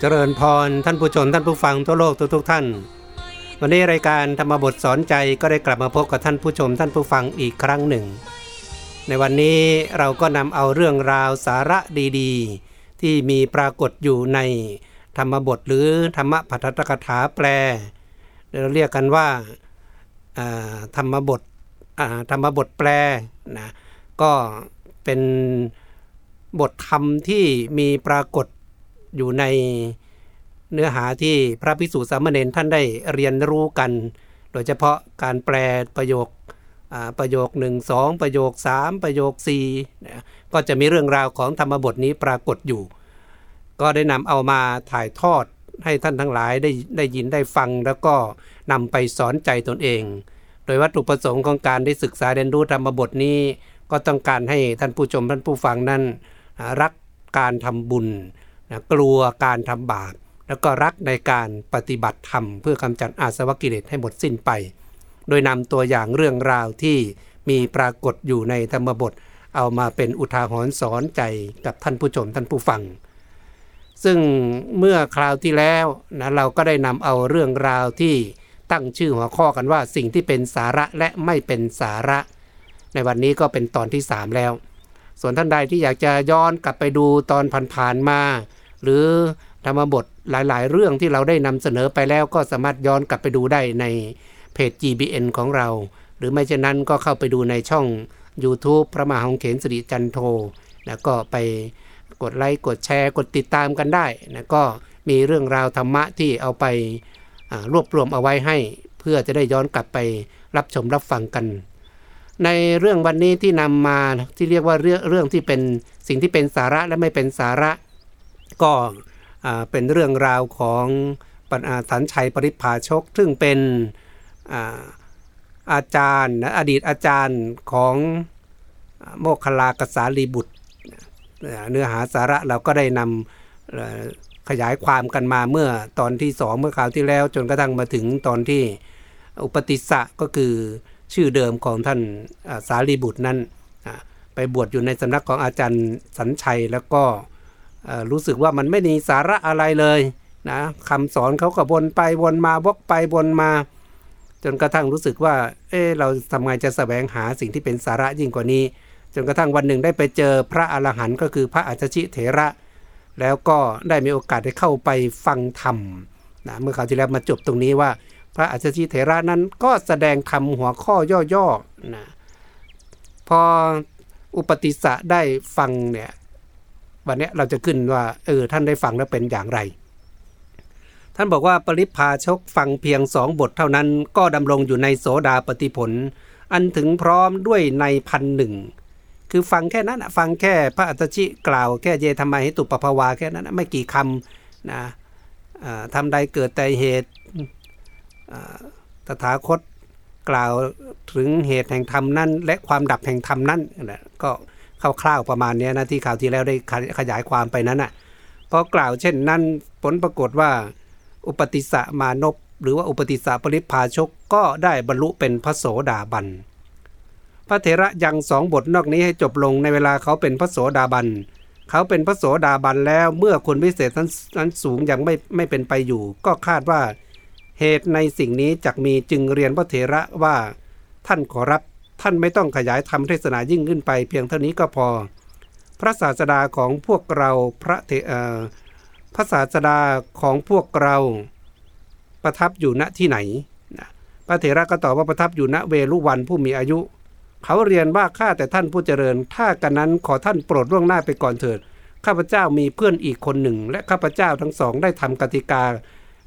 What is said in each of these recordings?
เจริญพรท่านผู้ชมท่านผู้ฟังทั่วโลกทุกทุกท่าน วันนี้รายการธรรมบทสอนใจก็ได้กลับมาพบกับท่านผู้ชมท่านผู้ฟังอีกครั้งหนึ่ง ในวันนี้เราก็นำเอาเรื่องราวสาระดีๆ ที่มีปรากฏอยู่ในธรรมบทหรือธรรมปัฏฐกถาแปลเราเรียกกันว่าธรรมบทธรรมบทแปลนะก็เป็นบทธรรมที่มีปรากฏ อยู่ในเนื้อหาที่พระพิสุสามเณรท่านได้เรียนรู้กัน โดยเฉพาะการแปลประโยคประโยค 1 2 ประโยค 3 ประโยค4นะก็จะมีเรื่องราวของธรรมบทนี้ปรากฏอยู่ ก็ได้นำเอามาถ่ายทอดให้ท่านทั้งหลายได้ได้ยินได้ฟังแล้วก็นำไปสอนใจตนเอง โดยวัตถุประสงค์ของการได้ศึกษาเรียนรู้ธรรมบทนี้ ก็ต้องการให้ท่านผู้ชมท่านผู้ฟังนั้นรักการทำบุญ นะกลัวการทำบาปแล้วก็รักในการปฏิบัติธรรม เพื่อกำจัดอาสวะกิเลสให้หมดสิ้นไป โดยนำตัวอย่างเรื่องราวที่มีปรากฏอยู่ในธรรมบท เอามาเป็นอุทาหรณ์สอนใจกับท่านผู้ชมท่านผู้ฟัง ซึ่งเมื่อคราวที่แล้วนะเราก็ได้นำเอาเรื่องราวที่ตั้งชื่อหัวข้อกันว่าสิ่งที่เป็นสาระและไม่เป็นสาระ ในวันนี้ก็เป็นตอนที่ 3 แล้ว ส่วนท่านใดที่อยากจะย้อนกลับไปดูตอนผ่านๆมา หรือธรรมบทหลาย ๆ เรื่องที่เราได้นำเสนอไปแล้วก็สามารถย้อนกลับไปดูได้ในเพจ GBN ของเรา หรือไม่เช่นนั้นก็เข้าไปดูในช่อง YouTube พระมหาหงเขนสิริจันโทนะก็ไปกดไลค์กดแชร์กดติดตามกันได้นะก็มีเรื่องราวธรรมะที่เอาไปรวบรวมเอาไว้ให้ เพื่อจะได้ย้อนกลับไปรับชมรับฟังกัน ในเรื่องวันนี้ที่นำมาที่เรียกว่าเรื่องเรื่องที่เป็นสิ่งที่เป็นสาระและไม่เป็นสาระ ก็เป็นเรื่องราวของปัสันชัยปริพาชก ซึ่งเป็นอาจารย์อดีตอาจารย์ของโมคคลากษาลีบุตร เนื้อหาสาระเราก็ได้นำขยายความกันมาเมื่อตอนที่สองเมื่อคราวที่แล้ว จนกระทั่งมาถึงตอนที่อุปติสสะก็คือชื่อเดิมของท่านสารีบุตรนั้น ไปบวชอยู่ในสำนักของอาจารย์สัญชัยแล้วก็ รู้สึกว่ามันไม่มีสาระอะไรเลยนะคำสอนเขาก็วนไปวนมาวกไปวนมา จนกระทั่งรู้สึกว่า เออเราทำไงจะแสวงหาสิ่งที่เป็นสาระยิ่งกว่านี้ จนกระทั่งวันหนึ่งได้ไปเจอพระอรหันต์ก็คือพระอัจฉิเถระ แล้วก็ได้มีโอกาสได้เข้าไปฟังธรรมนะเมื่อคราวที่แล้วมาจบตรงนี้ว่า พระอัจฉิเถระนั้นก็แสดงธรรมหัวข้อย่อๆนะพออุปติสะได้ฟังเนี่ย วันนี้เราจะขึ้นว่าเออท่านได้ฟังแล้วเป็นอย่างไร ท่านบอกว่าปริพาชกฟังเพียงสองบทเท่านั้นก็ดำรงอยู่ในโสดาปฏิผล อันถึงพร้อมด้วยในพันหนึ่งคือฟังแค่นั้นฟังแค่พระอัตชิกล่าวแค่เยธรรมใหิตุปภาวาแค่นั้นไม่กี่คำนะทำใดเกิดแต่เหตุตถาคตกล่าวถึงเหตุแห่งธรรมนั้น และความดับแห่งธรรมนั้นก็ คร่าวๆประมาณนี้นะที่ข่าวที่แล้วได้ขยายความไปนั้นอะพอกล่าวเช่นนั้นผลปรากฏว่า อุปติสะมานพหรือว่าอุปติสะปริพาชกก็ได้บรรลุเป็นพระโสดาบัน พระเถระยังสองบทนอกนี้ให้จบลงในเวลาเขาเป็นพระโสดาบัน เขาเป็นพระโสดาบันแล้วเมื่อคนพิเศษนั้นสูงยังไม่ไม่เป็นไปอยู่ ก็คาดว่าเหตุในสิ่งนี้จักมีจึงเรียนพระเถระว่าท่านขอรับ ท่านไม่ต้องขยายธรรมเทศนายิ่งขึ้นไป เพียงเท่านี้ก็พอ พระศาสดาของพวกเราพระเถพระศาสดาของพวกเราประทับอยู่ณที่ไหนพระเถระก็ตอบว่าประทับอยู่ณเวลุวันผู้มีอายุ เขาเรียนว่าข้าแต่ท่านผู้เจริญ ถ้ากันนั้นขอท่านโปรดล่วงหน้าไปก่อนเถิด ข้าพเจ้ามีเพื่อนอีกคนหนึ่ง และข้าพเจ้าทั้งสองได้ทำกติกา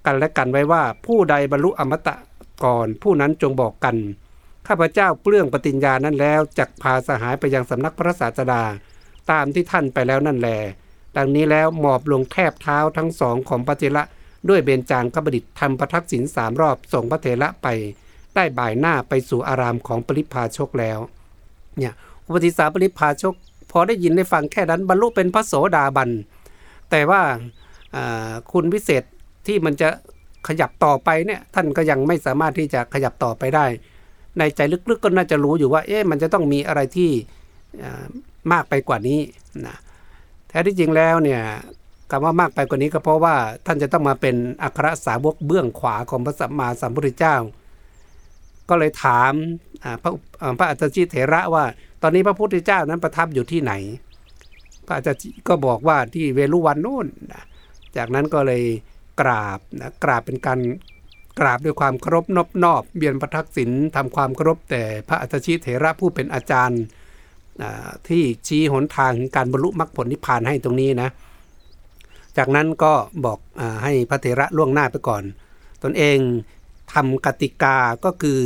กันและกันไว้ว่าผู้ใดบรรลุอมตะก่อนผู้นั้นจงบอกกัน ข้าพเจ้าเปลื้องปฏิญญานั้นแล้วจักพาสหายไปยังสำนักพระศาสดา ตามที่ท่านไปแล้วนั่นแล ดังนี้แล้วหมอบลงแทบเท้าทั้งสองของพระเทระด้วยเบญจางขบดิษฐ์ทำประทักษิณสามรอบส่งพระเทระไป ได้บ่ายหน้าไปสู่อารามของปริพาชกแล้ว เนี่ยอุปติสาปริพาชก พอได้ยินได้ฟังแค่นั้นบรรลุเป็นพระโสดาบัน แต่ว่าคุณพิเศษที่มันจะขยับต่อไปเนี่ยท่านก็ยังไม่สามารถที่จะขยับต่อไปได้ ในใจลึกๆก็น่าจะรู้อยู่ว่า เอ๊ะมันจะต้องมีอะไรที่มากไปกว่านี้นะแท้ที่จริงแล้วเนี่ยคำว่ามากไปกว่านี้ก็เพราะว่าท่านจะต้องมาเป็นอัครสาวกเบื้องขวาของพระสัมมาสัมพุทธเจ้า ก็เลยถามพระพระอัตจิเถระว่า ตอนนี้พระพุทธเจ้านั้นประทับอยู่ที่ไหน พระอัตจิก็บอกว่าที่เวลุวันนู่น จากนั้นก็เลยกราบนะกราบเป็นการ กราบด้วยความเคารพนอบนอบเบียนพระทักษิณทำความเคารพแต่พระอัตชิเถระผู้เป็นอาจารย์ที่ชี้หนทางการบรรลุมรรคผลนิพพานให้ตรงนี้นะ จากนั้นก็บอกอให้พระเถระล่วงหน้าไปก่อน ตนเองทำกติกาก็คือ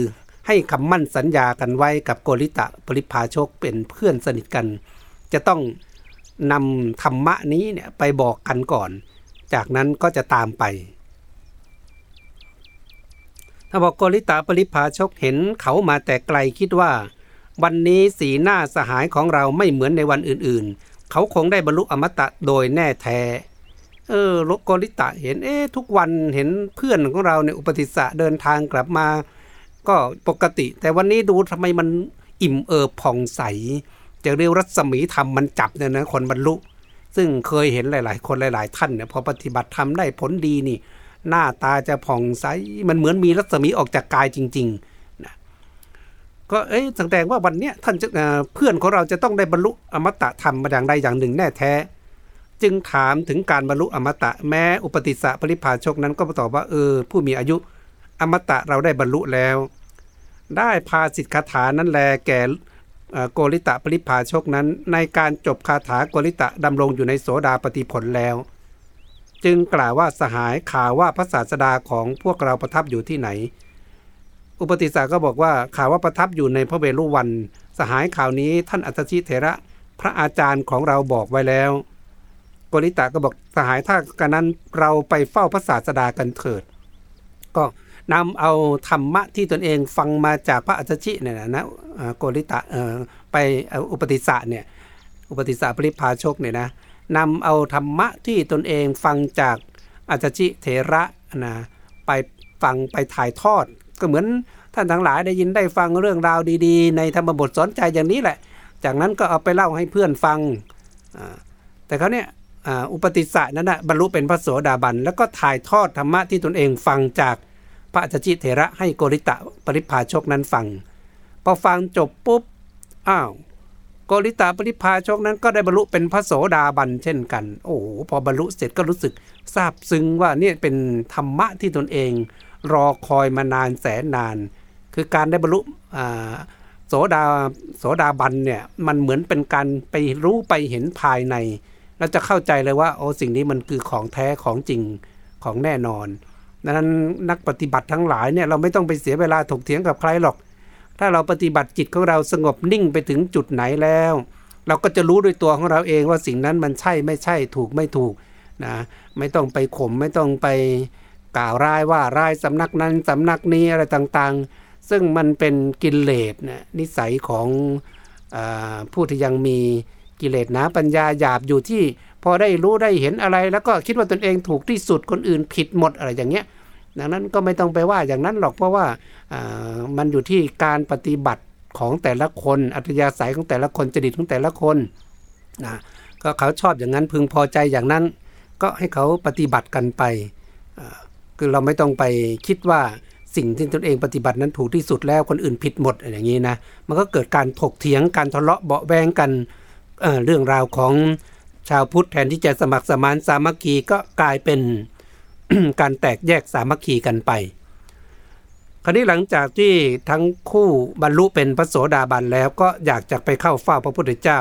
ให้คำมั่นสัญญากันไว้กับโกริตะปริพาชกเป็นเพื่อนสนิทกัน จะต้องนำธรรมะนี้เนี่ยไปบอกกันก่อน จากนั้นก็จะตามไป บอกโกริตะปริพาชกเห็นเขามาแต่ไกลคิดว่า วันนี้สีหน้าสหายของเราไม่เหมือนในวันอื่นๆ เขาคงได้บรรลุอมตะโดยแน่แท้ เออโลกริตะเห็นเอ๊ทุกวันเห็นเพื่อนของเราในอุปติสสะเดินทางกลับมา ก็ปกติ แต่วันนี้ดูทำไมมันอิ่มเอิบผ่องใสจะเรียกรัศมีธรรมมันจับเนี่ยนะคนบรรลุ ซึ่งเคยเห็นหลาย ๆ คนหลาย ๆ ท่านเนี่ยพอปฏิบัติทำได้ผลดีนี่ หน้าตาจะผ่องใสมันเหมือนมีรัศมีออกจากกายจริงๆนะก็เอ้ยแสดงว่าวันเนี้ยท่านเพื่อนของเราจะต้องได้บรรลุอมตะธรรมมาอย่างใดอย่างหนึ่งแน่แท้ จึงถามถึงการบรรลุอมตะแม้อุปติสสะปริภาชกนั้นก็ตอบว่าเออ ผู้มีอายุอมตะเราได้บรรลุแล้ว ได้พาสิทธิคาถานั้นแลแก่โกริตะปริภาชกนั้น ในการจบคาถาโกริตะดำรงอยู่ในโสดาปฏิผลแล้ว จึงกล่าวว่าสหายข่าวว่าพระศาสดาของพวกเราประทับอยู่ที่ไหน อุปติสาก็บอกว่าข่าวว่าประทับอยู่ในพระเวรุวัน สหายข่าวนี้ท่านอัตชิเถระ พระอาจารย์ของเราบอกไว้แล้วกริตาก็บอกสหายถ้ากันนั้นเราไปเฝ้าพระศาสดากันเถิด ก็นำเอาธรรมะที่ตนเองฟังมาจากพระอัจฉิเนี่ยนะโกริตะไปอุปติสะเนี่ยอุปติสะปริพาชกเนี่ยนะ นำเอาธรรมะที่ตนเองฟังจากอัจฉิเถระนะไปฟังไปถ่ายทอด ก็เหมือนท่านทั้งหลายได้ยินได้ฟังเรื่องราวดีๆ ในธรรมบทสอนใจอย่างนี้แหละ จากนั้นก็เอาไปเล่าให้เพื่อนฟัง แต่เขาเนี่ยอุปติสสะนั้นนะบรรลุเป็นพระโสดาบัน แล้วก็ถ่ายทอดธรรมะที่ตนเองฟังจากพระอจิเถระให้โกริตะปริพาชกนั้นฟัง พอฟังจบปุ๊บ อ้าว โกริตะปริพาชกนั้นก็ได้บรรลุเป็นพระโสดาบันเช่นกัน โอ้โหพอบรรลุเสร็จก็รู้สึกซาบซึ้งว่าเนี่ยเป็นธรรมะที่ตนเอง รอคอยมานานแสนนาน คือการได้บรรลุโสดาโสดาบันเนี่ยมันเหมือนเป็นการไปรู้ไปเห็นภายใน เราจะเข้าใจเลยว่าโอ้สิ่งนี้มันคือของแท้ของจริงของแน่นอนดังนั้นนักปฏิบัติทั้งหลายเนี่ยเราไม่ต้องไปเสียเวลาถกเถียงกับใครหรอก ถ้าเราปฏิบัติจิตของเราสงบนิ่งไปถึงจุดไหนแล้ว เราก็จะรู้ด้วยตัวของเราเองว่าสิ่งนั้นมันใช่ไม่ใช่ถูกไม่ถูกนะไม่ต้องไปข่มไม่ต้องไปกล่าวร้ายว่าร้ายสำนักนั้นสำนักนี้อะไรต่างๆ ซึ่งมันเป็นกิเลสนะนิสัยของอผู้ที่ยังมีกิเลสหนาปัญญาหยาบอยู่ที่พอได้รู้ได้เห็นอะไร แล้วก็คิดว่าตนเองถูกที่สุดคนอื่นผิดหมดอะไรอย่างเงี้ย ดังนั้นก็ไม่ต้องไปว่าอย่างนั้นหรอกเพราะว่ามันอยู่ที่การปฏิบัติของแต่ละคน อัธยาศัยของแต่ละคนจริตของแต่ละคนนะก็เขาชอบอย่างนั้นพึงพอใจอย่างนั้น ก็ให้เขาปฏิบัติกันไป คือเราไม่ต้องไปคิดว่าสิ่งที่ตนเองปฏิบัตินั้นถูกที่สุดแล้วคนอื่นผิดหมดอย่างนี้นะมันก็เกิดการถกเถียงการทะเลาะเบาแวงกันเเรื่องราวของชาวพุทธแทนที่จะสมัครสมานสามัคคีก็กลายเป็น การแตกแยกสามัคคีกันไป คราวนี้หลังจากที่ทั้งคู่บรรลุเป็นพระโสดาบันแล้วก็อยากจะไปเข้าเฝ้าพระพุทธเจ้า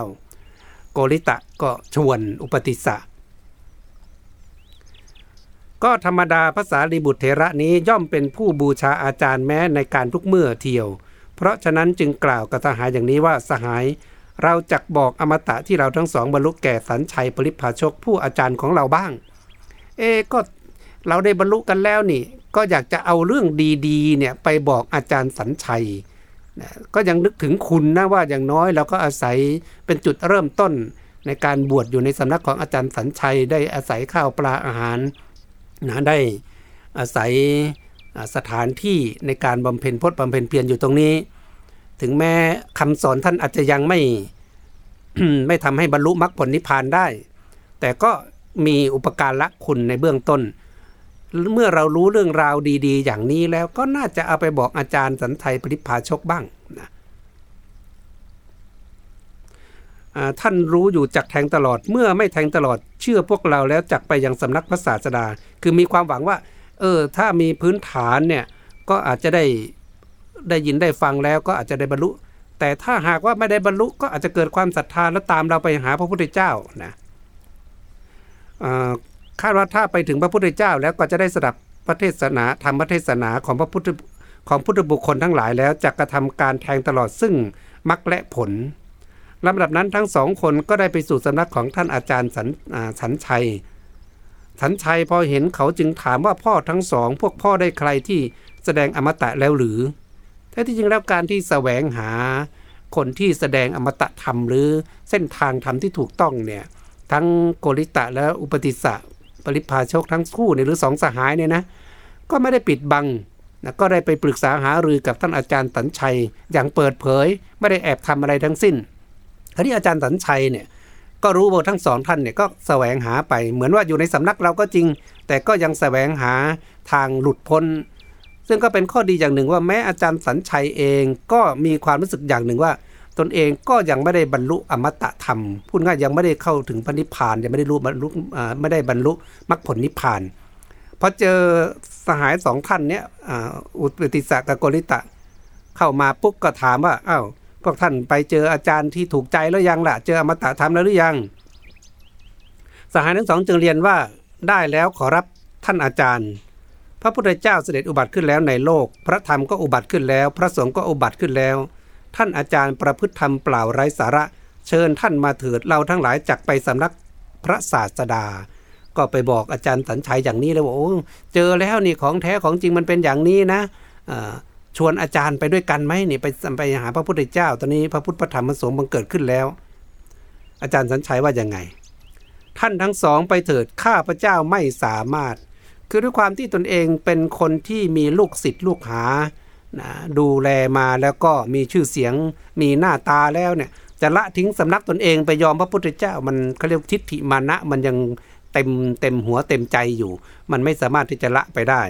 โกริตะก็ชวนอุปติสสะก็ธรรมดาภาษาลีบุตรเถระนี้ย่อมเป็นผู้บูชาอาจารย์แม้ในการทุกเมื่อเที่ยว เพราะฉะนั้นจึงกล่าวกับทหารอย่างนี้ว่าสหายเราจักบอกอมตะที่เราทั้งสองบรรลุแก่สันชัยปริพาชกผู้อาจารย์ของเราบ้าง เอก็ เราได้บรรลุกันแล้วนี่ ก็อยากจะเอาเรื่องดีๆเนี่ยไปบอกอาจารย์สันชัยก็ยังนึกถึงคุณนะว่าอย่างน้อยเราก็อาศัยเป็นจุดเริ่มต้นในการบวชอยู่ในสำนักของอาจารย์สันชัย ได้อาศัยข้าวปลาอาหารนะได้อาศัยสถานที่ในการบำเพ็ญพจน์บำเพ็ญเพียรอยู่ตรงนี้ ถึงแม้คำสอนท่านอาจจะยังไม่ไม่ทำให้บรรลุมรรคผลนิพพานได้ แต่ก็มีอุปการละคุณในเบื้องต้น เมื่อเรารู้เรื่องราวดีๆ อย่างนี้แล้วก็น่าจะเอาไปบอกอาจารย์สันไทยปริพาชกบ้างนะท่านรู้อยู่จักแทงตลอดเมื่อไม่แทงตลอดเชื่อพวกเราแล้วจักไปยังสำนักพระศาสดา คือมีความหวังว่า เออ ถ้ามีพื้นฐานเนี่ยก็อาจจะได้ได้ยินได้ฟังแล้วก็อาจจะได้บรรลุ แต่ถ้าหากว่าไม่ได้บรรลุก็อาจจะเกิดความศรัทธาแล้วตามเราไปหาพระพุทธเจ้านะ คาดว่าถ้าไปถึงพระพุทธเจ้าแล้วก็จะได้สดับพระเทศนาธรรมพระเทศนาของพระพุทธของพุทธบุคคลทั้งหลายแล้วจะกระทำการแทงตลอดซึ่งมรรคและผลลำดับนั้นทั้งสองคนก็ได้ไปสู่สำนักของท่านอาจารย์สันสันชัย สันชัยพอเห็นเขาจึงถามว่าพ่อทั้งสองพวกพ่อได้ใครที่แสดงอมตะแล้วหรือแท้ที่จริงแล้วการที่แสวงหาคนที่แสดงอมตะธรรมหรือเส้นทางธรรมที่ถูกต้องเนี่ยทั้งโกริตะและอุปติสะ ปริพาชกทั้งคู่เนี่ยหรือสองสหายเนี่ยนะก็ไม่ได้ปิดบังนะก็ได้ไปปรึกษาหารือกับท่านอาจารย์ตันชัย อย่างเปิดเผย ไม่ได้แอบทำอะไรทั้งสิ้นคราวนี้อาจารย์ตันชัยเนี่ยก็รู้ว่าทั้งสองท่านเนี่ยก็แสวงหาไปเหมือนว่าอยู่ในสำนักเราก็จริง แต่ก็ยังแสวงหาทางหลุดพ้น ซึ่งก็เป็นข้อดีอย่างหนึ่งว่าแม้อาจารย์สันชัยเองก็มีความรู้สึกอย่างหนึ่งว่า ตนเองก็ยังไม่ได้บรรลุอมตะธรรม พูดง่ายยังไม่ได้เข้าถึงพระนิพพานยังไม่ได้รู้บรรลุไม่ได้บรรลุมรรคผลนิพพานพอเจอสหายสองท่านเนี้ยอุปติสะกับโกริตะ เข้ามาปุ๊บก็ถามว่าอ้าวพวกท่านไปเจออาจารย์ที่ถูกใจแล้วยังล่ะ เจออมตะธรรมแล้วหรือยัง สหายทั้งสองจึงเรียนว่าได้แล้วขอรับท่านอาจารย์ พระพุทธเจ้าเสด็จอุบัติขึ้นแล้วในโลก พระธรรมก็อุบัติขึ้นแล้ว พระสงฆ์ก็อุบัติขึ้นแล้ว ท่านอาจารย์ประพฤติธรรมเปล่าไร้สาระ เชิญท่านมาเถิดเราทั้งหลายจักไปสำนักพระศาสดา ก็ไปบอกอาจารย์สัญชัยอย่างนี้เลยว่าโอ้เจอแล้วนี่ของแท้ของจริงมันเป็นอย่างนี้นะชวนอาจารย์ไปด้วยกันไหมนี่ไปไปหาพระพุทธเจ้า ตอนนี้พระพุทธพระธรรมพระสงฆ์บังเกิดขึ้นแล้ว อาจารย์สัญชัยว่ายังไง ท่านทั้งสองไปเถิดข้าพระเจ้าไม่สามารถ คือด้วยความที่ตนเองเป็นคนที่มีลูกศิษย์ลูกหา นะดูแลมาแล้วก็มีชื่อเสียงมีหน้าตาแล้วเนี่ยจะละทิ้งสำนักตนเองไปยอมพระพุทธเจ้ามันเขาเรียกทิฏฐิมานะมันยังเต็มเต็มหัวเต็มใจอยู่ มันไม่สามารถที่จะละไปได้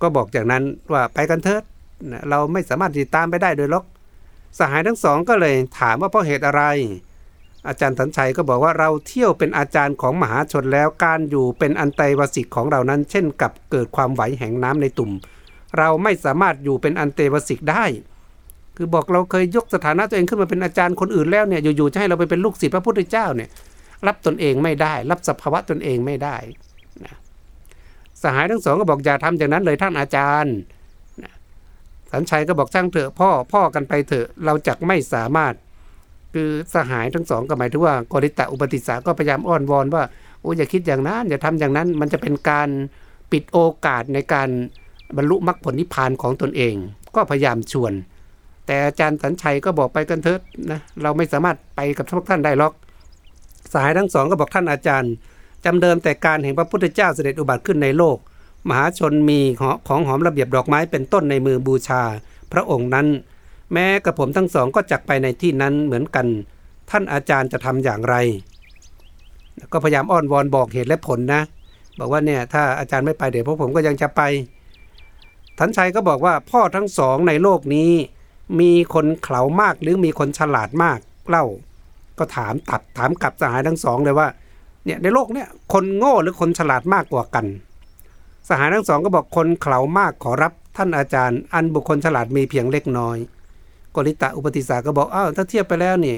ก็บอกจากนั้นว่าไปกันเถิดเราไม่สามารถติดตามไปได้โดยล็อกสหายทั้งสองก็เลยถามว่าเพราะเหตุอะไร อาจารย์สัญชัยก็บอกว่าเราเที่ยวเป็นอาจารย์ของมหาชนแล้วการอยู่เป็นอันไตวสิกของเรานั้น เช่นกับเกิดความไหวแห่งน้ำในตุ่ม เราไม่สามารถอยู่เป็นอันเตวสิกได้ คือบอกเราเคยยกสถานะตัวเองขึ้นมาเป็นอาจารย์คนอื่นแล้วเนี่ยอยู่ๆจะให้เราไปเป็นลูกศิษย์พระพุทธเจ้าเนี่ยรับตนเองไม่ได้ รับสภาวะตนเองไม่ได้นะสหายทั้งสองก็บอกอย่าทำอย่างนั้นเลยท่านอาจารย์สัญชัยก็บอกช่างเถอะพ่อพ่อกันไปเถอะเราจักไม่สามารถ คือสหายทั้งสองก็หมายถึงว่ากริตะอุปติสาก็พยายามอ้อนวอนว่าโอ้อย่าคิดอย่างนั้นอย่าทำอย่างนั้นมันจะเป็นการปิดโอกาสในการ บรรลุมรรคผลนิพพานของตนเอง ก็พยายามชวน แต่อาจารย์สัญชัยก็บอกไปกันเถิดนะเราไม่สามารถไปกับทุกท่านได้หรอก สายทั้งสองก็บอกท่านอาจารย์จำเดิมแต่การแห่งพระพุทธเจ้าเสด็จอุบัติขึ้นในโลก มหาชนมีของหอมระเบียบดอกไม้เป็นต้นในมือบูชา พระองค์นั้น แม้กระผมทั้งสองก็จักไปในที่นั้นเหมือนกัน ท่านอาจารย์จะทำอย่างไร ก็พยายามอ้อนวอนบอกเหตุและผลนะ บอกว่าเนี่ยถ้าอาจารย์ไม่ไปเดี๋ยวพวกผมก็ยังจะไป ทันชัยก็บอกว่าพ่อทั้งสองในโลกนี้ มีคนเขลามากหรือมีคนฉลาดมากเล่า ก็ถามตัดถามกลับสหายทั้งสองเลยว่าเนี่ยในโลกเนี่ยคนโง่หรือคนฉลาดมากกว่ากัน สหายทั้งสองก็บอกคนเขลามากขอรับท่านอาจารย์ อันบุคคลฉลาดมีเพียงเล็กน้อยกริตะอุปติสาก็บอกอ้าวถ้าเทียบไปแล้วนี่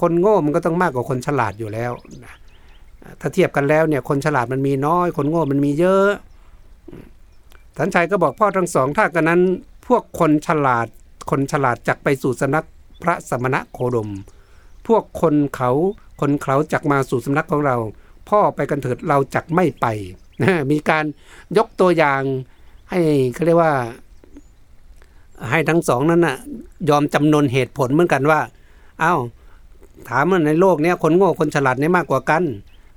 คนโง่มันก็ต้องมากกว่าคนฉลาดอยู่แล้วนะถ้าเทียบกันแล้วเนี่ยคนฉลาดมันมีน้อย คนโง่มันมีเยอะ สันชัยก็บอกพ่อทั้งสองถ้ากันนั้น พวกคนฉลาดคนฉลาดจักไปสู่สำนักพระสมณะโคดม พวกคนเขาคนเขาจักมาสู่สำนักของเรา พ่อไปกันเถิดเราจักไม่ไปมีการยกตัวอย่างให้เขาเรียกว่า ให้ทั้งสองนั้นนะ่ะ ยอมจำนนเหตุผลเหมือนกันว่า เอา้า ถามมันในโลกนี้คนโง่คนฉลาดนี่มากกว่ากัน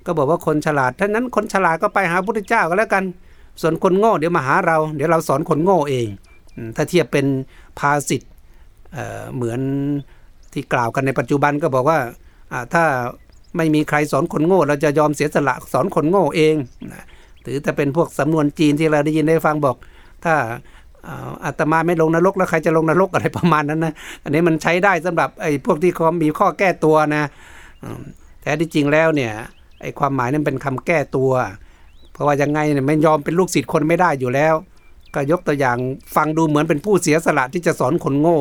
ก็บอกว่าคนฉลาดท่านั้นคนฉลาดก็ไปหาพระพุทธเจ้าก็แล้วกัน ส่วนคนโง่เดี๋ยวมาหาเรา เดี๋ยวเราสอนคนโง่เอง ถ้าเทียบเป็นภาษิตเเหมือนที่กล่าวกันในปัจจุบันก็บอกว่าถ้าไม่มีใครสอนคนโง่ เราจะยอมเสียสละสอนคนโง่เองนะถือจะเป็นพวกสำนวนจีนที่เราได้ยินได้ฟังบอก ถ้าอาตมาไม่ลงนรกแล้วใครจะลงนรกอะไรประมาณนั้นนะอันนี้มันใช้ได้สำหรับไอ้พวกที่เขามีข้อแก้ตัวนะแท้ที่จริงแล้วเนี่ยไอ้ความหมายนั้นเป็นคำแก้ตัว เพราะว่ายังไงเนี่ยไม่ยอมเป็นลูกศิษย์คนไม่ได้อยู่แล้ว ก็ยกตัวอย่างฟังดูเหมือนเป็นผู้เสียสละที่จะสอนคนโง่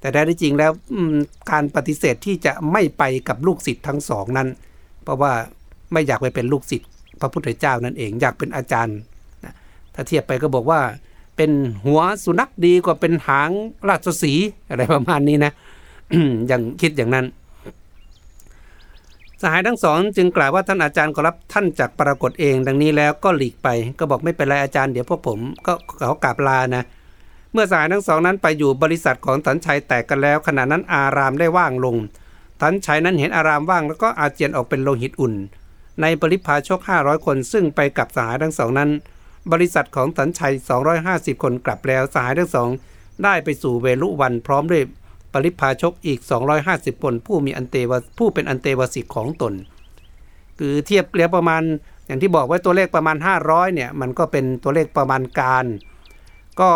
แต่แท้ที่จริงแล้วการปฏิเสธที่จะไม่ไปกับลูกศิษย์ทั้งสองนั้น เพราะว่าไม่อยากไปเป็นลูกศิษย์พระพุทธเจ้านั่นเองอยากเป็นอาจารย์ถ้าเทียบไปก็บอกว่า เป็นหัวสุนัขดีกว่าเป็นหางราชสีอะไรประมาณนี้นะอย่างคิดอย่างนั้น สหายทั้งสองจึงกล่าวว่าท่านอาจารย์ก็รับท่านจากปรากฏเองดังนี้แล้วก็หลีกไป ก็บอกไม่เป็นไรอาจารย์เดี๋ยวพวกผมก็เขากราบลานะ เมื่อสหายทั้งสองนั้นไปอยู่บริษัทของสันชัยแตกกันแล้ว ขณะนั้นอารามได้ว่างลงสันชัยนั้นเห็นอารามว่างแล้วก็อาเจียนออกเป็นโลหิตอุ่น ในปริพาชก 500 คนซึ่งไปกับสหายทั้งสองนั้น บริษัทของสันชัย 250 คนกลับแล้วสหายทั้งสองได้ไปสู่เวลุวันพร้อมด้วย ปริพาชกอีก 250 คนผู้มีอันเตวผู้เป็นอันเตวสิกของตน คือเทียบเกลียประมาณ อย่างที่บอกไว้ตัวเลขประมาณ 500เนี่ยมันก็เป็นตัวเลขประมาณการ ก็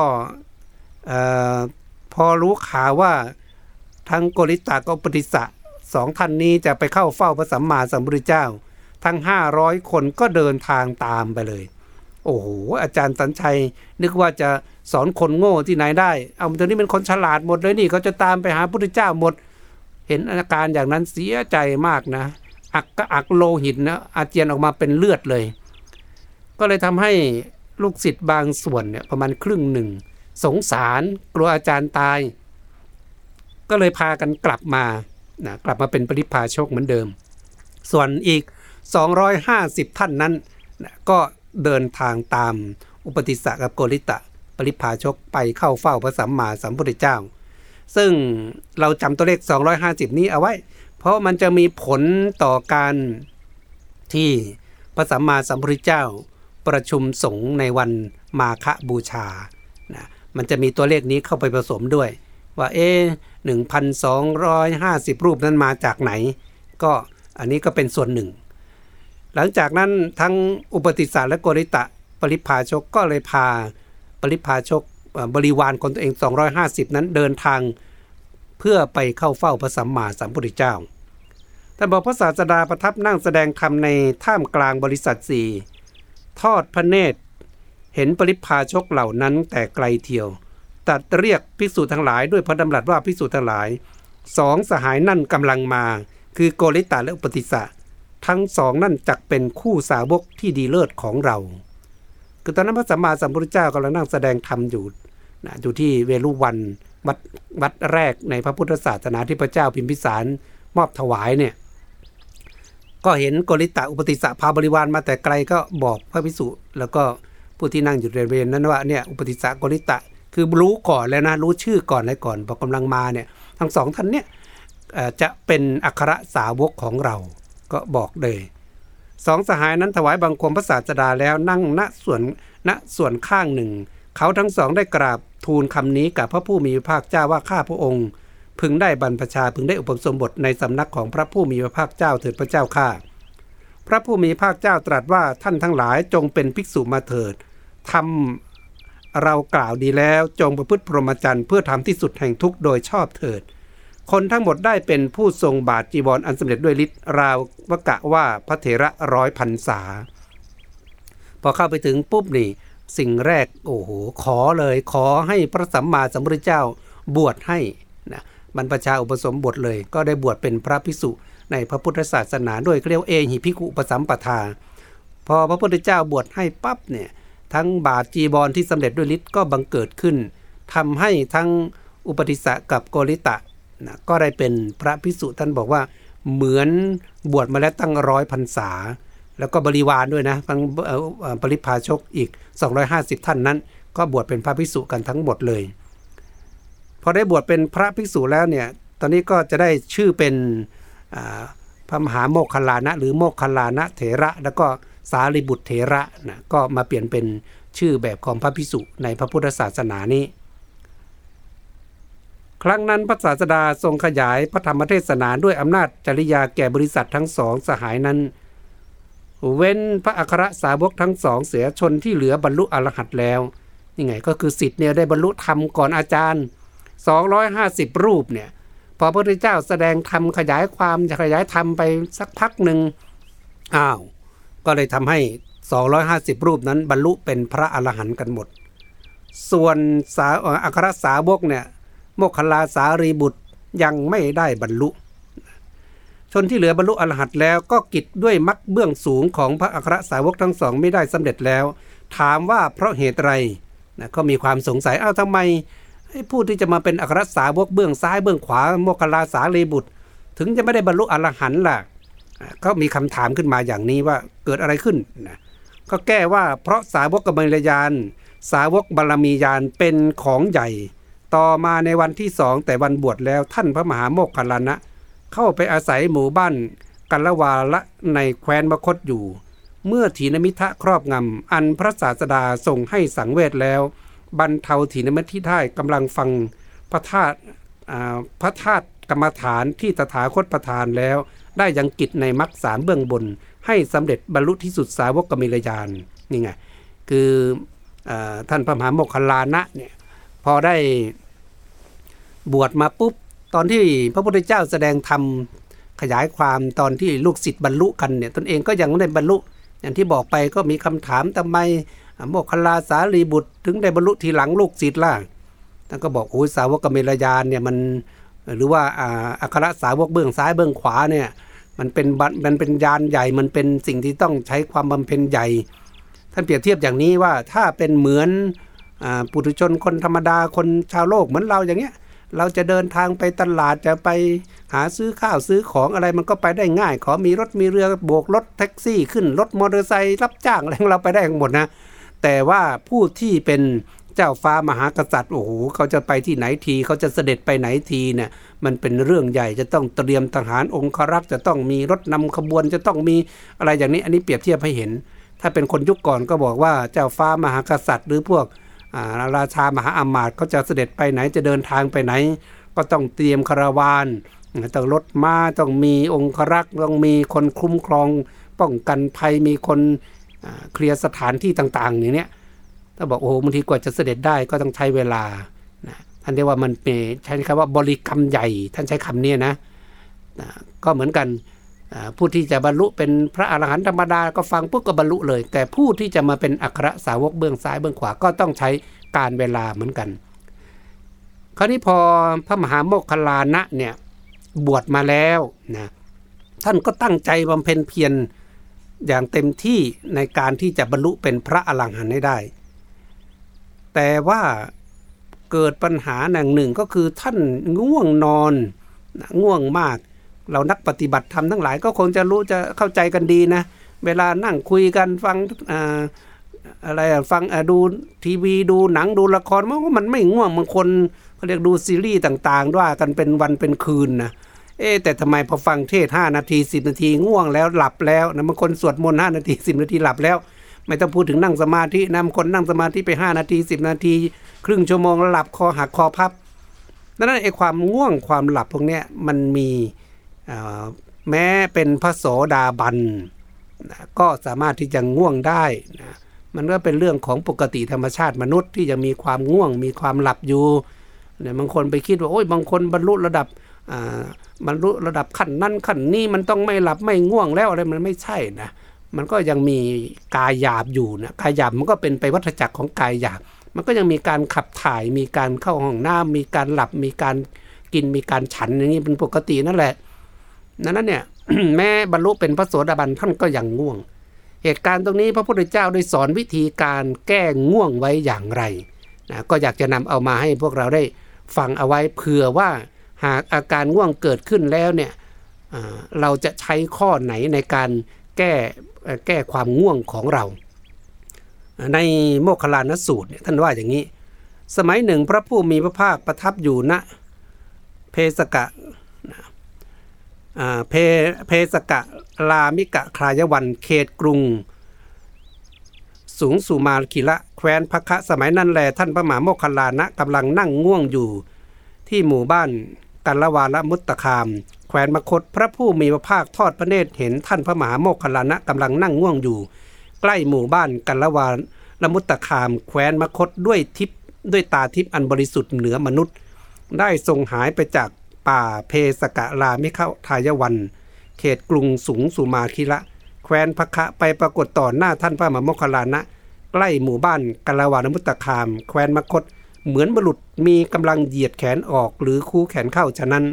พอรู้ข่าวว่าทั้งโกริตาก็ปฏิสะสองท่านนี้จะไปเข้าเฝ้าพระสัมมาสัมพุทธเจ้า ทั้ง 500 คนก็เดินทางตามไปเลย โอ้โหอาจารย์สัญชัยนึกว่าจะ สอนคนโง่ที่ไหนได้เอาตอนนี้เป็นคนฉลาดหมดเลยนี่เขาจะตามไปหาพระพุทธเจ้าหมด เห็นอาการอย่างนั้นเสียใจมากนะ อักก็อักโลหิตนะอาเจียนออกมาเป็นเลือดเลย ก็เลยทำให้ลูกศิษย์บางส่วนเนี่ยประมาณครึ่งหนึ่ง สงสารกลัวอาจารย์ตาย ก็เลยพากันกลับมานะกลับมาเป็นปริพาชกเหมือนเดิม ส่วนอีก 250 ท่านนั้นนะก็เดินทางตามอุปติสสะกับโกริตะ ปริพาชกไปเข้าเฝ้าพระสัมมาสัมพุทธเจ้า ซึ่งเราจำตัวเลข 250 นี้เอาไว้ เพราะมันจะมีผลต่อการที่พระสัมมาสัมพุทธเจ้า ประชุมสงฆ์ในวันมาฆบูชานะมันจะมีตัวเลขนี้เข้าไปผสมด้วย ว่าเอ๊หนึ่งพันสองร้อยห้าสิบรูปนั้นมาจากไหน ก็อันนี้ก็เป็นส่วนหนึ่ง หลังจากนั้นทั้งอุปติสสารและโกริตะปริพาชกก็เลยพา ปริพาชกบริวารคนตัวเอง 250 นั้นเดินทางเพื่อไปเข้าเฝ้าพระสัมมาสัมพุทธเจ้าแต่บอกพระศาสดาประทับนั่งแสดงธรรมในท่ามกลางบริษัทสี่ทอดพระเนตร เห็นปริพาชกเหล่านั้นแต่ไกลเที่ยว ตัดเรียกภิกษุทั้งหลายด้วยพระดำรัสว่าภิกษุทั้งหลายสองสหายนั่นกำลังมา คือโกริตะและอุปติสะทั้งสองนั่นจักเป็นคู่สาวกที่ดีเลิศของเรา คือตอนนั้นพระสัมมาสัมพุทธเจ้ากำลังนั่งแสดงธรรมอยู่นะอยู่ที่เวลุวันวัดวัดแรกในพระพุทธศาสนาที่พระเจ้าพิมพิสารมอบถวายเนี่ยก็เห็นโกริตะอุปติสะพาบริวารมาแต่ไกลก็บอกพระพิสุแล้วก็ผู้ที่นั่งอยู่ในเวรนั้นว่าเนี่ยอุปติสะโกริตะคือรู้ก่อนแล้วนะรู้ชื่อก่อนเลยก่อนบอกกำลังมาเนี่ยทั้งสองท่านเนี่ยจะเป็นอัครสาวกของเราก็บอกเลย สองสหายนั้นถวายบังคมพระศาสดาแล้วนั่งณส่วนณส่วนข้างหนึ่ง เขาทั้งสองได้กราบทูลคำนี้กับพระผู้มีพระภาคเจ้าว่าข้าพระองค์ พึงได้บรรพชาพึงได้อุปสมบทในสำนักของพระผู้มีพระภาคเจ้าเถิดพระเจ้าข้าพระผู้มีภาคเจ้าตรัสว่าท่านทั้งหลายจงเป็นภิกษุมาเถิดทำเรากล่าวดีแล้วจงประพฤติพรหมจรรย์เพื่อทำที่สุดแห่งทุกโดยชอบเถิด คนทั้งหมดได้เป็นผู้ทรงบาทจีวรออันสำเร็จด้วยฤทธิ์ราววกะว่าพระเถระร้อยพันษา พอเข้าไปถึงปุ๊บนี่ สิ่งแรกโอ้โหขอเลยขอให้พระสัมมาสัมพุทธเจ้าบวชให้นะบรรพชาอุปสมบทเลย ก็ได้บวชเป็นพระภิกษุในพระพุทธศาสนาด้วยเรียกเอหิพิกุปสัมปทา พอพระพุทธเจ้าบวชให้ปั๊บเนี่ยทั้งบาทจีบอลที่สำเร็จด้วยฤทธิ์ก็บังเกิดขึ้นทำให้ทั้งอุปติสสะกับโกริตะ นะก็ได้เป็นพระพิสุท่านบอกว่าเหมือนบวชมาแล้วตั้งร้อยพรรษา แล้วก็บริวารด้วยนะทั้งปริพาชกอีก 250 ท่านนั้น ก็บวชเป็นพระภิกษุกันทั้งหมดเลย พอได้บวชเป็นพระภิกษุแล้วเนี่ยตอนนี้ก็จะได้ชื่อเป็นพระมหาโมคคลานะ หรือโมคคลานะเถระ แล้วก็สารีบุตรเถระนะก็มาเปลี่ยนเป็นชื่อแบบของพระภิกษุในพระพุทธศาสนานี้ ครั้งนั้นพระศาสดาทรงขยายพระธรรมเทศนาด้วยอำนาจจริยาแก่บริษัททั้งสองสหายนั้น เว้นพระอัครสาวกทั้งสองเสียชนที่เหลือบรรลุอรหัตแล้วนี่ไงก็คือสิทธิ์เนี่ยได้บรรลุธรรมก่อนอาจารย์ 250 รูปเนี่ยพอพระพุทธเจ้าแสดงธรรมขยายความจะขยายธรรมไปสักพักหนึ่งอ้าวก็เลยทำให้ 250 รูปนั้นบรรลุเป็นพระอรหันต์กันหมด ส่วนสาอัครสาวกเนี่ย โมคคลาสารีบุตรยังไม่ได้บรรลุ ชนที่เหลือบรรลุอรหัตแล้วก็กิจด้วยมรรคเบื้องสูงของพระอัครสาวกทั้งสองไม่ได้สำเร็จแล้ว ถามว่าเพราะเหตุไรนะก็มีความสงสัยเอ้าทำไมผู้ที่จะมาเป็นอัครสาวกเบื้องซ้ายเบื้องขวาโมคคลาสารีบุตร ถึงจะไม่ได้บรรลุอรหันต์ล่ะก็มีคำถามขึ้นมาอย่างนี้ว่าเกิดอะไรขึ้นนะก็แก้ว่าเพราะสาวกกมลยาน สาวกบารมียานเป็นของใหญ่ ต่อมาในวันที่สองแต่วันบวชแล้วท่านพระมหาโมคคัลานะ เข้าไปอาศัยหมู่บ้านกัลวาละในแคว้นมคตอยู่ เมื่อถีนมิทะครอบงำอันพระศาสดาทรงให้สังเวชแล้ว บรรเทาถีนมิทที่ท่ายกำลังฟังพระธาตุพระธาตุกรรมฐานที่ตถาคตประทานแล้ว ได้ยังกิจในมรรคสามเบื้องบน ให้สำเร็จบรรลุที่สุดสาวกกมิลยานนี่ไงคืออท่านพระมหาโมคคลานะเนี่ย พอได้บวชมาปุ๊บ ตอนที่พระพุทธเจ้าแสดงธรรมขยายความตอนที่ลูกศิษย์บรรลุกันเนี่ยตนเองก็ยังไม่ได้บรรลุ อย่างที่บอกไปก็มีคำถามทำไมโมคคลาสารีบุตร ถึงได้บรรลุทีหลังลูกศิษย์ล่ะท่านก็บอกโอ้ยสาวกกมิลยานเนี่ยมันหรือว่าอัครสาวกเบื้องซ้ายเบื้องขวาเนี่ยมันเป็นมันเป็นยานใหญ่มันเป็นสิ่งที่ต้องใช้ความบำเพ็ญใหญ่ ท่านเปรียบเทียบอย่างนี้ว่าถ้าเป็นเหมือน ปุถุชนคนธรรมดาคนชาวโลกเหมือนเราอย่างเงี้ยเราจะเดินทางไปตลาดจะไปหาซื้อข้าวซื้อของอะไรมันก็ไปได้ง่าย ขอมีรถมีเรือโบกรถแท็กซี่ขึ้นรถมอเตอร์ไซค์รับจ้างอะไรเราไปได้หมดนะแต่ว่าผู้ที่เป็นเจ้าฟ้ามหากษัตริย์โอ้โหเขาจะไปที่ไหนทีเขาจะเสด็จไปไหนทีเนี่ยมันเป็นเรื่องใหญ่จะต้องเตรียมทหารองครักษ์จะต้องมีรถนำขบวนจะต้องมีอะไรอย่างนี้อันนี้เปรียบเทียบให้เห็น ถ้าเป็นคนยุคก่อนก็บอกว่าเจ้าฟ้ามหากษัตริย์หรือพวก ราชามหาอมาตย์เขาจะเสด็จไปไหนจะเดินทางไปไหน ก็ต้องเตรียมคาราวานต้องรถม้าต้องมีองครักษ์ต้องมีคนคุ้มครอง ป้องกันภัยมีคนเคลียร์สถานที่ต่างๆ อย่างนี้ถ้าบอกโอ้บางทีกว่าจะเสด็จได้ก็ต้องใช้เวลาท่านเรียกว่ามันเป็นใช้คำว่าบริกรรมใหญ่ ท่านใช้คำนี้นะก็เหมือนกัน ผู้ที่จะบรรลุเป็นพระอรหันต์ธรรมดาก็ฟังปุ๊บก็บรรลุเลย แต่ผู้ที่จะมาเป็นอัครสาวกเบื้องซ้ายเบื้องขวาก็ต้องใช้การเวลาเหมือนกัน คราวนี้พอพระมหาโมคคลานะเนี่ยบวชมาแล้วนะท่านก็ตั้งใจบำเพ็ญเพียรอย่างเต็มที่ในการที่จะบรรลุเป็นพระอรหันต์ให้ได้ แต่ว่าเกิดปัญหาหนึ่งหนึ่งก็คือท่านง่วงนอนง่วงมาก เรานักปฏิบัติธรรมทั้งหลายก็คงจะรู้จะเข้าใจกันดีนะ เวลานั่งคุยกันฟังอะไรฟังดูทีวีดูหนังดูละครมันก็มันไม่ง่วงบางคนเขาเรียกดูซีรีส์ต่างๆด้วยกันเป็นวันเป็นคืนนะเอ๊แต่ทำไมพอฟังเทศ5นาที10นาทีง่วงแล้วหลับแล้วนะบางคนสวดมนต์5นาที10นาทีหลับแล้ว ไม่ต้องพูดถึงนั่งสมาธินะบางคนนั่งสมาธิไป5นาที10นาที ครึ่งชั่วโมงแล้วหลับคอหักคอพับดังนั้นไอ้ความง่วงความหลับพวกนี้มันมี แม้เป็นพระโสดาบันนะก็สามารถที่จะง่วงได้นะมันก็เป็นเรื่องของปกติธรรมชาติมนุษย์ที่จะมีความง่วง มีความหลับอยู่เนี่ยบางคนไปคิดว่าโอ้ยบางคนบรรลุระดับบรรลุระดับขั้นนั้นขั้นนี้มันต้องไม่หลับไม่ง่วงแล้วอะไรมันไม่ใช่นะมันก็ยังมีกายหยาบอยู่นะกายหยาบมันก็เป็นไปวัฏจักรของกายหยาบ มันก็ยังมีการขับถ่ายมีการเข้าห้องน้ำมีการหลับมีการกินมีการฉันอย่างนี้เป็นปกตินั่นแหละ นั้นเนี่ยแม้บรรลุเป็นพระโสดาบันท่านก็ยังง่วง เหตุการณ์ตรงนี้พระพุทธเจ้าได้สอนวิธีการแก้ง่วงไว้อย่างไรนะก็อยากจะนำเอามาให้พวกเราได้ฟังเอาไว้เผื่อว่าหากอาการง่วงเกิดขึ้นแล้วเนี่ยเราจะใช้ข้อไหนในการแก้แก้ความง่วงของเรา ในโมคคลานสูตรเนี่ยท่านว่าอย่างนี้ สมัยหนึ่งพระผู้มีพระภาคประทับอยู่ณนะเพสกะ เพเพสกะลามิกะคลายวันเขตกรุง สูงสุมาคิละแคว้นพระคะสมัยนั้นแลท่านพระมหาโมคคลานะกำลังนั่งง่วงอยู่ ที่หมู่บ้านกันละวาละมุตตะคามแขวนมคตพระผู้มีพระภาคทอดพระเนตรเห็นท่านพระมหาโมคคัลลานะกำลังนั่งง่วงอยู่ ใกล้หมู่บ้านกันละวาละมุตตะคามแขวนมคตด้วยทิพด้วยตาทิพอันบริสุทธิ์เหนือมนุษย์ ได้ทรงหายไปจาก ป่าเพสกะลามิเข้าทายวัน เขตกรุงสูงสุมาคิละแคว้นพคะไปปรากฏต่อหน้าท่านพระมหาโมคคลานะ ใกล้หมู่บ้านกาลาวานมุตตะคาม แคว้นมคต เหมือนบุรุษมีกำลังเหยียดแขนออกหรือคู่แขนเข้าฉะนั้น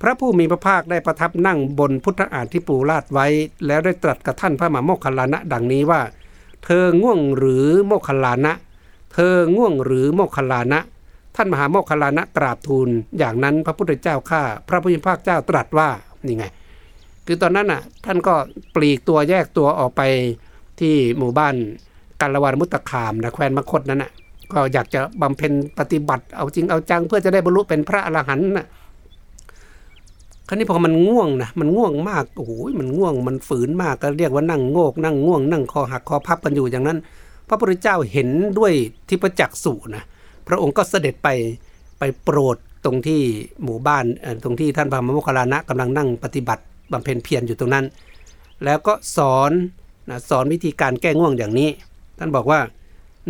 พระผู้มีพระภาคได้ประทับนั่งบนพุทธอาฏที่ปูลาดไว้ แล้วได้ตรัสกับท่านพระมหาโมคคลานะ ดังนี้ว่า เธอง่วงหรือโมคคลานะ เธอง่วงหรือโมคคลานะ ท่านมหาโมคคลานะกราบทูลอย่างนั้นพระพุทธเจ้าข้าพระผู้มีพระภาคเจ้าตรัสว่านี่ไง คือตอนนั้นน่ะท่านก็ปลีกตัวแยกตัวออกไปที่หมู่บ้านกัลวานมุตตะคามนะแคว้นมคตนั้นน่ะก็อยากจะบำเพ็ญปฏิบัติเอาจริงเอาจังเพื่อจะได้บรรลุเป็นพระอรหันต์น่ะคราวนี้พอมันง่วงนะมันง่วงมากโอ้โหมันง่วงมันฝืนมากก็เรียกว่านั่งโงก นั่งง่วง นั่งคอหักคอพับกันอยู่อย่างนั้น พระพุทธเจ้าเห็นด้วยทิพจักษุนะ พระองค์ก็เสด็จไปไปโปรดตรงที่หมู่บ้านตรงที่ท่านพระมโมคคัลลานะกำลังนั่งปฏิบัติบำเพ็ญเพียรอยู่ตรงนั้น แล้วก็สอนนะสอนวิธีการแก้ง่วงอย่างนี้ ท่านบอกว่า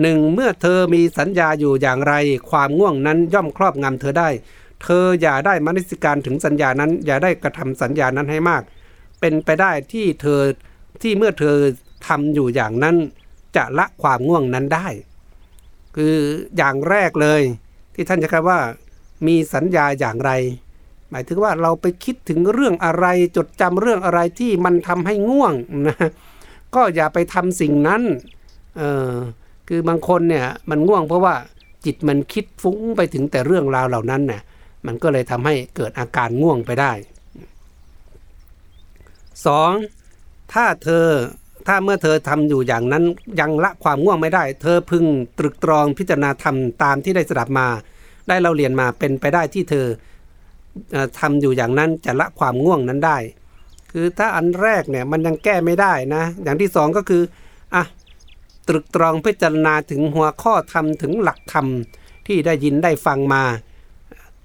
หนึ่งเมื่อเธอมีสัญญาอยู่อย่างไร ความง่วงนั้นย่อมครอบงำเธอได้ เธออย่าได้มนสิการถึงสัญญานั้น อย่าได้กระทำสัญญานั้นให้มาก เป็นไปได้ที่เธอที่เมื่อเธอทำอยู่อย่างนั้น จะละความง่วงนั้นได้ คืออย่างแรกเลย ที่ท่านจะคำว่า มีสัญญาอย่างไร หมายถึงว่าเราไปคิดถึงเรื่องอะไรจดจำเรื่องอะไรที่มันทำให้ง่วงนะก็อย่าไปทำสิ่งนั้นเออคือบางคนเนี่ยมันง่วงเพราะว่าจิตมันคิดฟุ้งไปถึงแต่เรื่องราวเหล่านั้นเนี่ยมันก็เลยทำให้เกิดอาการง่วงไปได้ 2. ถ้าเธอ ถ้าเมื่อเธอทำอยู่อย่างนั้นยังละความง่วงไม่ได้ เธอพึงตรึกตรองพิจารณาธรรมตามที่ได้สดับมา ได้เราเรียนมาเป็นไปได้ที่เธอทำอยู่อย่างนั้นจะละความง่วงนั้นได้ คือถ้าอันแรกเนี่ยมันยังแก้ไม่ได้นะ อย่างที่สองก็คืออะตรึกตรองพิจารณาถึงหัวข้อธรรมถึงหลักธรรมที่ได้ยินได้ฟังมา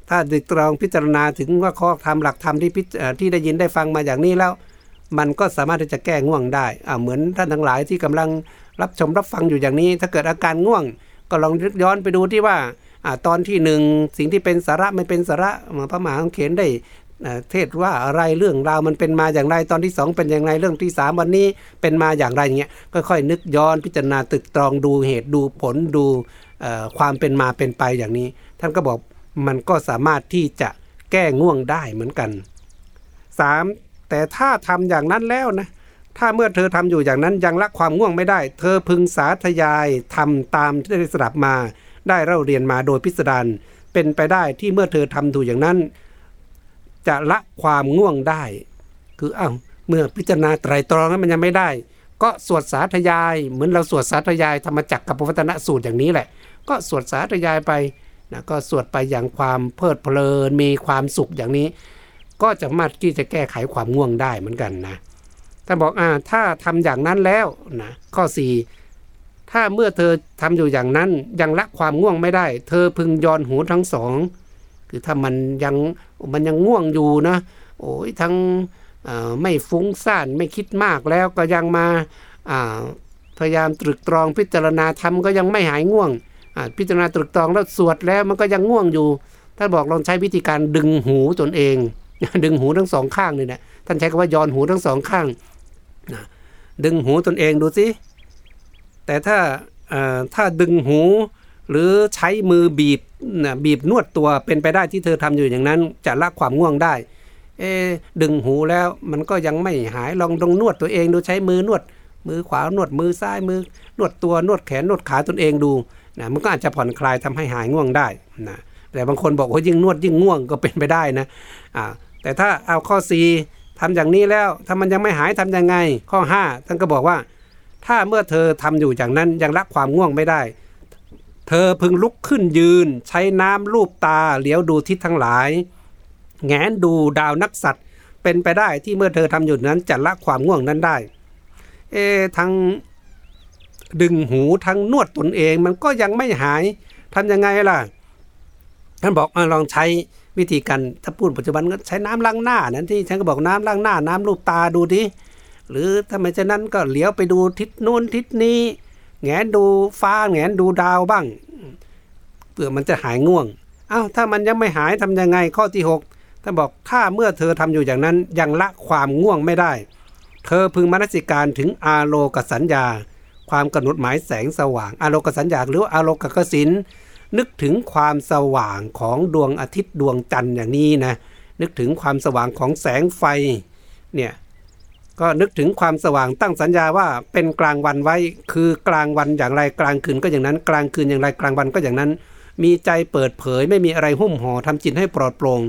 ถ้าตรึกตรองพิจารณาถึงว่าข้อธรรมหลักธรรมที่ที่ได้ยินได้ฟังมาอย่างนี้แล้ว มันก็สามารถที่จะแก้ง่วงได้อ่าเหมือนท่านทั้งหลายที่กำลังรับชมรับฟังอยู่อย่างนี้ ถ้าเกิดอาการง่วง ก็ลองนึกย้อนไปดูที่ว่าอตอนที่หนึ่งสิ่งที่เป็นสาระไม่เป็นสาระพระมหาเขนได้เทศว่าอะไรเรื่องราวมันเป็นมาอย่างไรตอนที่ 2 เป็นอย่างไรเรื่องที่ 3 วันนี้เป็นมาอย่างไรอย่างเงี้ยค่อยๆนึกย้อนพิจารณาตึกตรองดูเหตุดูผลดูความเป็นมาเป็นไปอย่างนี้ ท่านก็บอกมันก็สามารถที่จะแก้ง่วงได้เหมือนกัน 3. แต่ถ้าทำอย่างนั้นแล้วนะ ถ้าเมื่อเธอทำอยู่อย่างนั้นยังละความง่วงไม่ได้ เธอพึงสาธยายทำตามที่ได้สดับมา ได้เล่าเรียนมาโดยพิสดารเป็นไปได้ที่เมื่อเธอทำถูกอย่างนั้น จะละความง่วงได้ คือเอ้าเมื่อพิจารณาไตรตรองนั้นมันยังไม่ได้ ก็สวดสาธยายเหมือนเราสวดสาธยายธรรมจักรกับปวัตนสูตรอย่างนี้แหละ ก็สวดสาธยายไปนะก็สวดไปอย่างความเพลิดเพลินมีความสุขอย่างนี้ ก็จะมาที่จะแก้ไขความง่วงได้เหมือนกันนะท่านบอกอ่าถ้าทำอย่างนั้นแล้วนะข้อ 4 ถ้าเมื่อเธอทำอยู่อย่างนั้นยังละความง่วงไม่ได้ เธอพึงยอนหูทั้งสองคือถ้ามันยังมันยังง่วงอยู่นะโอ้ยทั้งไม่ฟุ้งซ่านไม่คิดมากแล้วก็ยังมาพยายามตรึกตรองพิจารณาทำก็ยังไม่หายง่วง พิจารณาตรึกตรองแล้วสวดแล้วมันก็ยังง่วงอยู่ท่านบอกลองใช้วิธีการดึงหูตนเอง ดึงหูทั้งสองข้างนี่นะท่านใช้คำว่าย้อนหูทั้งสองข้างดึงหูตนเองดูสิแต่ถ้าถ้าดึงหูหรือใช้มือบีบนะบีบนวดตัวเป็นไปได้ที่เธอทำอยู่อย่างนั้น จะละความง่วงได้ เอดึงหูแล้วมันก็ยังไม่หายลองลองนวดตัวเองดูใช้มือนวด มือขวานวดมือซ้ายมือนวดตัวนวดแขนนวดขาตนเองดูนะมันก็อาจจะผ่อนคลายทำให้หายง่วงได้นะ แต่บางคนบอกว่ายิ่งนวดยิ่งง่วงก็เป็นไปได้นะอ่าแต่ถ้าเอาข้อ4ทำอย่างนี้แล้วถ้ามันยังไม่หายทํำยังไง ข้อ 5 ท่านก็บอกว่า ถ้าเมื่อเธอทำอยู่อย่างนั้นยังละความง่วงไม่ได้ เธอพึงลุกขึ้นยืน ใช้น้ำลูบตาเหลียวดูทิศทั้งหลาย แงนดูดาวนักสัตว์ เป็นไปได้ที่เมื่อเธอทำอยู่นั้นจะละความง่วงนั้นได้ เอทั้งดึงหูทั้งนวดตนเองมันก็ยังไม่หายทำยังไงล่ะ ท่านบอกอลองใช้วิธีการถ้าพูดปัจจุบันก็ใช้น้ำล้างหน้านั้นที่ฉันก็บอกน้ำล้างหน้า น้ำลูบตาดูดิหรือถ้าไม่เช่นนั้นก็เหลียวไปดูทิศนู้นทิศนี้แงนดูฟ้าแงนดูดาวบ้างเพื่อมันจะหายง่วงอ้าวถ้ามันยังไม่หายทำยังไงข้อที่6ท่านบอกถ้าเมื่อเธอทำอยู่อย่างนั้นยังละความง่วงไม่ได้ เธอพึงมนสิการถึงอาโลกสัญญา ความกำหนดหมายแสงสว่างอาโลกสัญญาหรืออาโลกกสิน นึกถึงความสว่างของดวงอาทิตย์ดวงจันทร์อย่างนี้นะนึกถึงความสว่างของแสงไฟเนี่ยก็นึกถึงความสว่างตั้งสัญญาว่าเป็นกลางวันไว้คือกลางวันอย่างไรกลางคืนก็อย่างนั้น กลางคืนอย่างไรกลางวันก็อย่างนั้น มีใจเปิดเผยไม่มีอะไรหุ้มห่อทำจิตให้ปลอดโปร่ง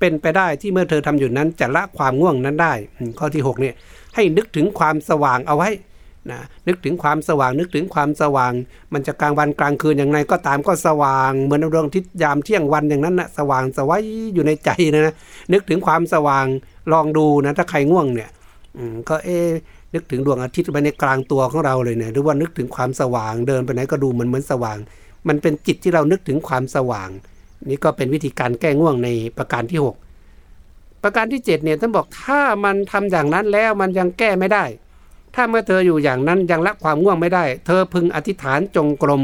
เป็นไปได้ที่เมื่อเธอทำอยู่นั้นจะละความง่วงนั้นได้ ข้อที่6เนี่ยให้นึกถึงความสว่างเอาไว้ นะนึกถึงความสว่างนึกถึงความสว่าง มันจะกลางวันกลางคืนอย่างไรก็ตามก็สว่าง เหมือนดวงอาทิตย์ยามเที่ยงวันอย่างนั้นนะสว่างสวัยอยู่ในใจนะนะนึกถึงความสว่างลองดูนะถ้าใครง่วงเนี่ยก็เอ๊นึกถึงดวงอาทิตย์ไปในกลางตัวของเราเลยเนี่ยหรือว่านึกถึงความสว่างเดินไปไหนก็ดูเหมือนเหมือนสว่าง มันเป็นจิตที่เรานึกถึงความสว่าง นี่ก็เป็นวิธีการแก้ง่วงในประการที่ 6 ประการที่7เนี่ยท่านบอกถ้ามันทำอย่างนั้นแล้วมันยังแก้ไม่ได้ ถ้าเมื่อเธออยู่อย่างนั้นยังละความง่วงไม่ได้ เธอพึงอธิษฐานจงกรม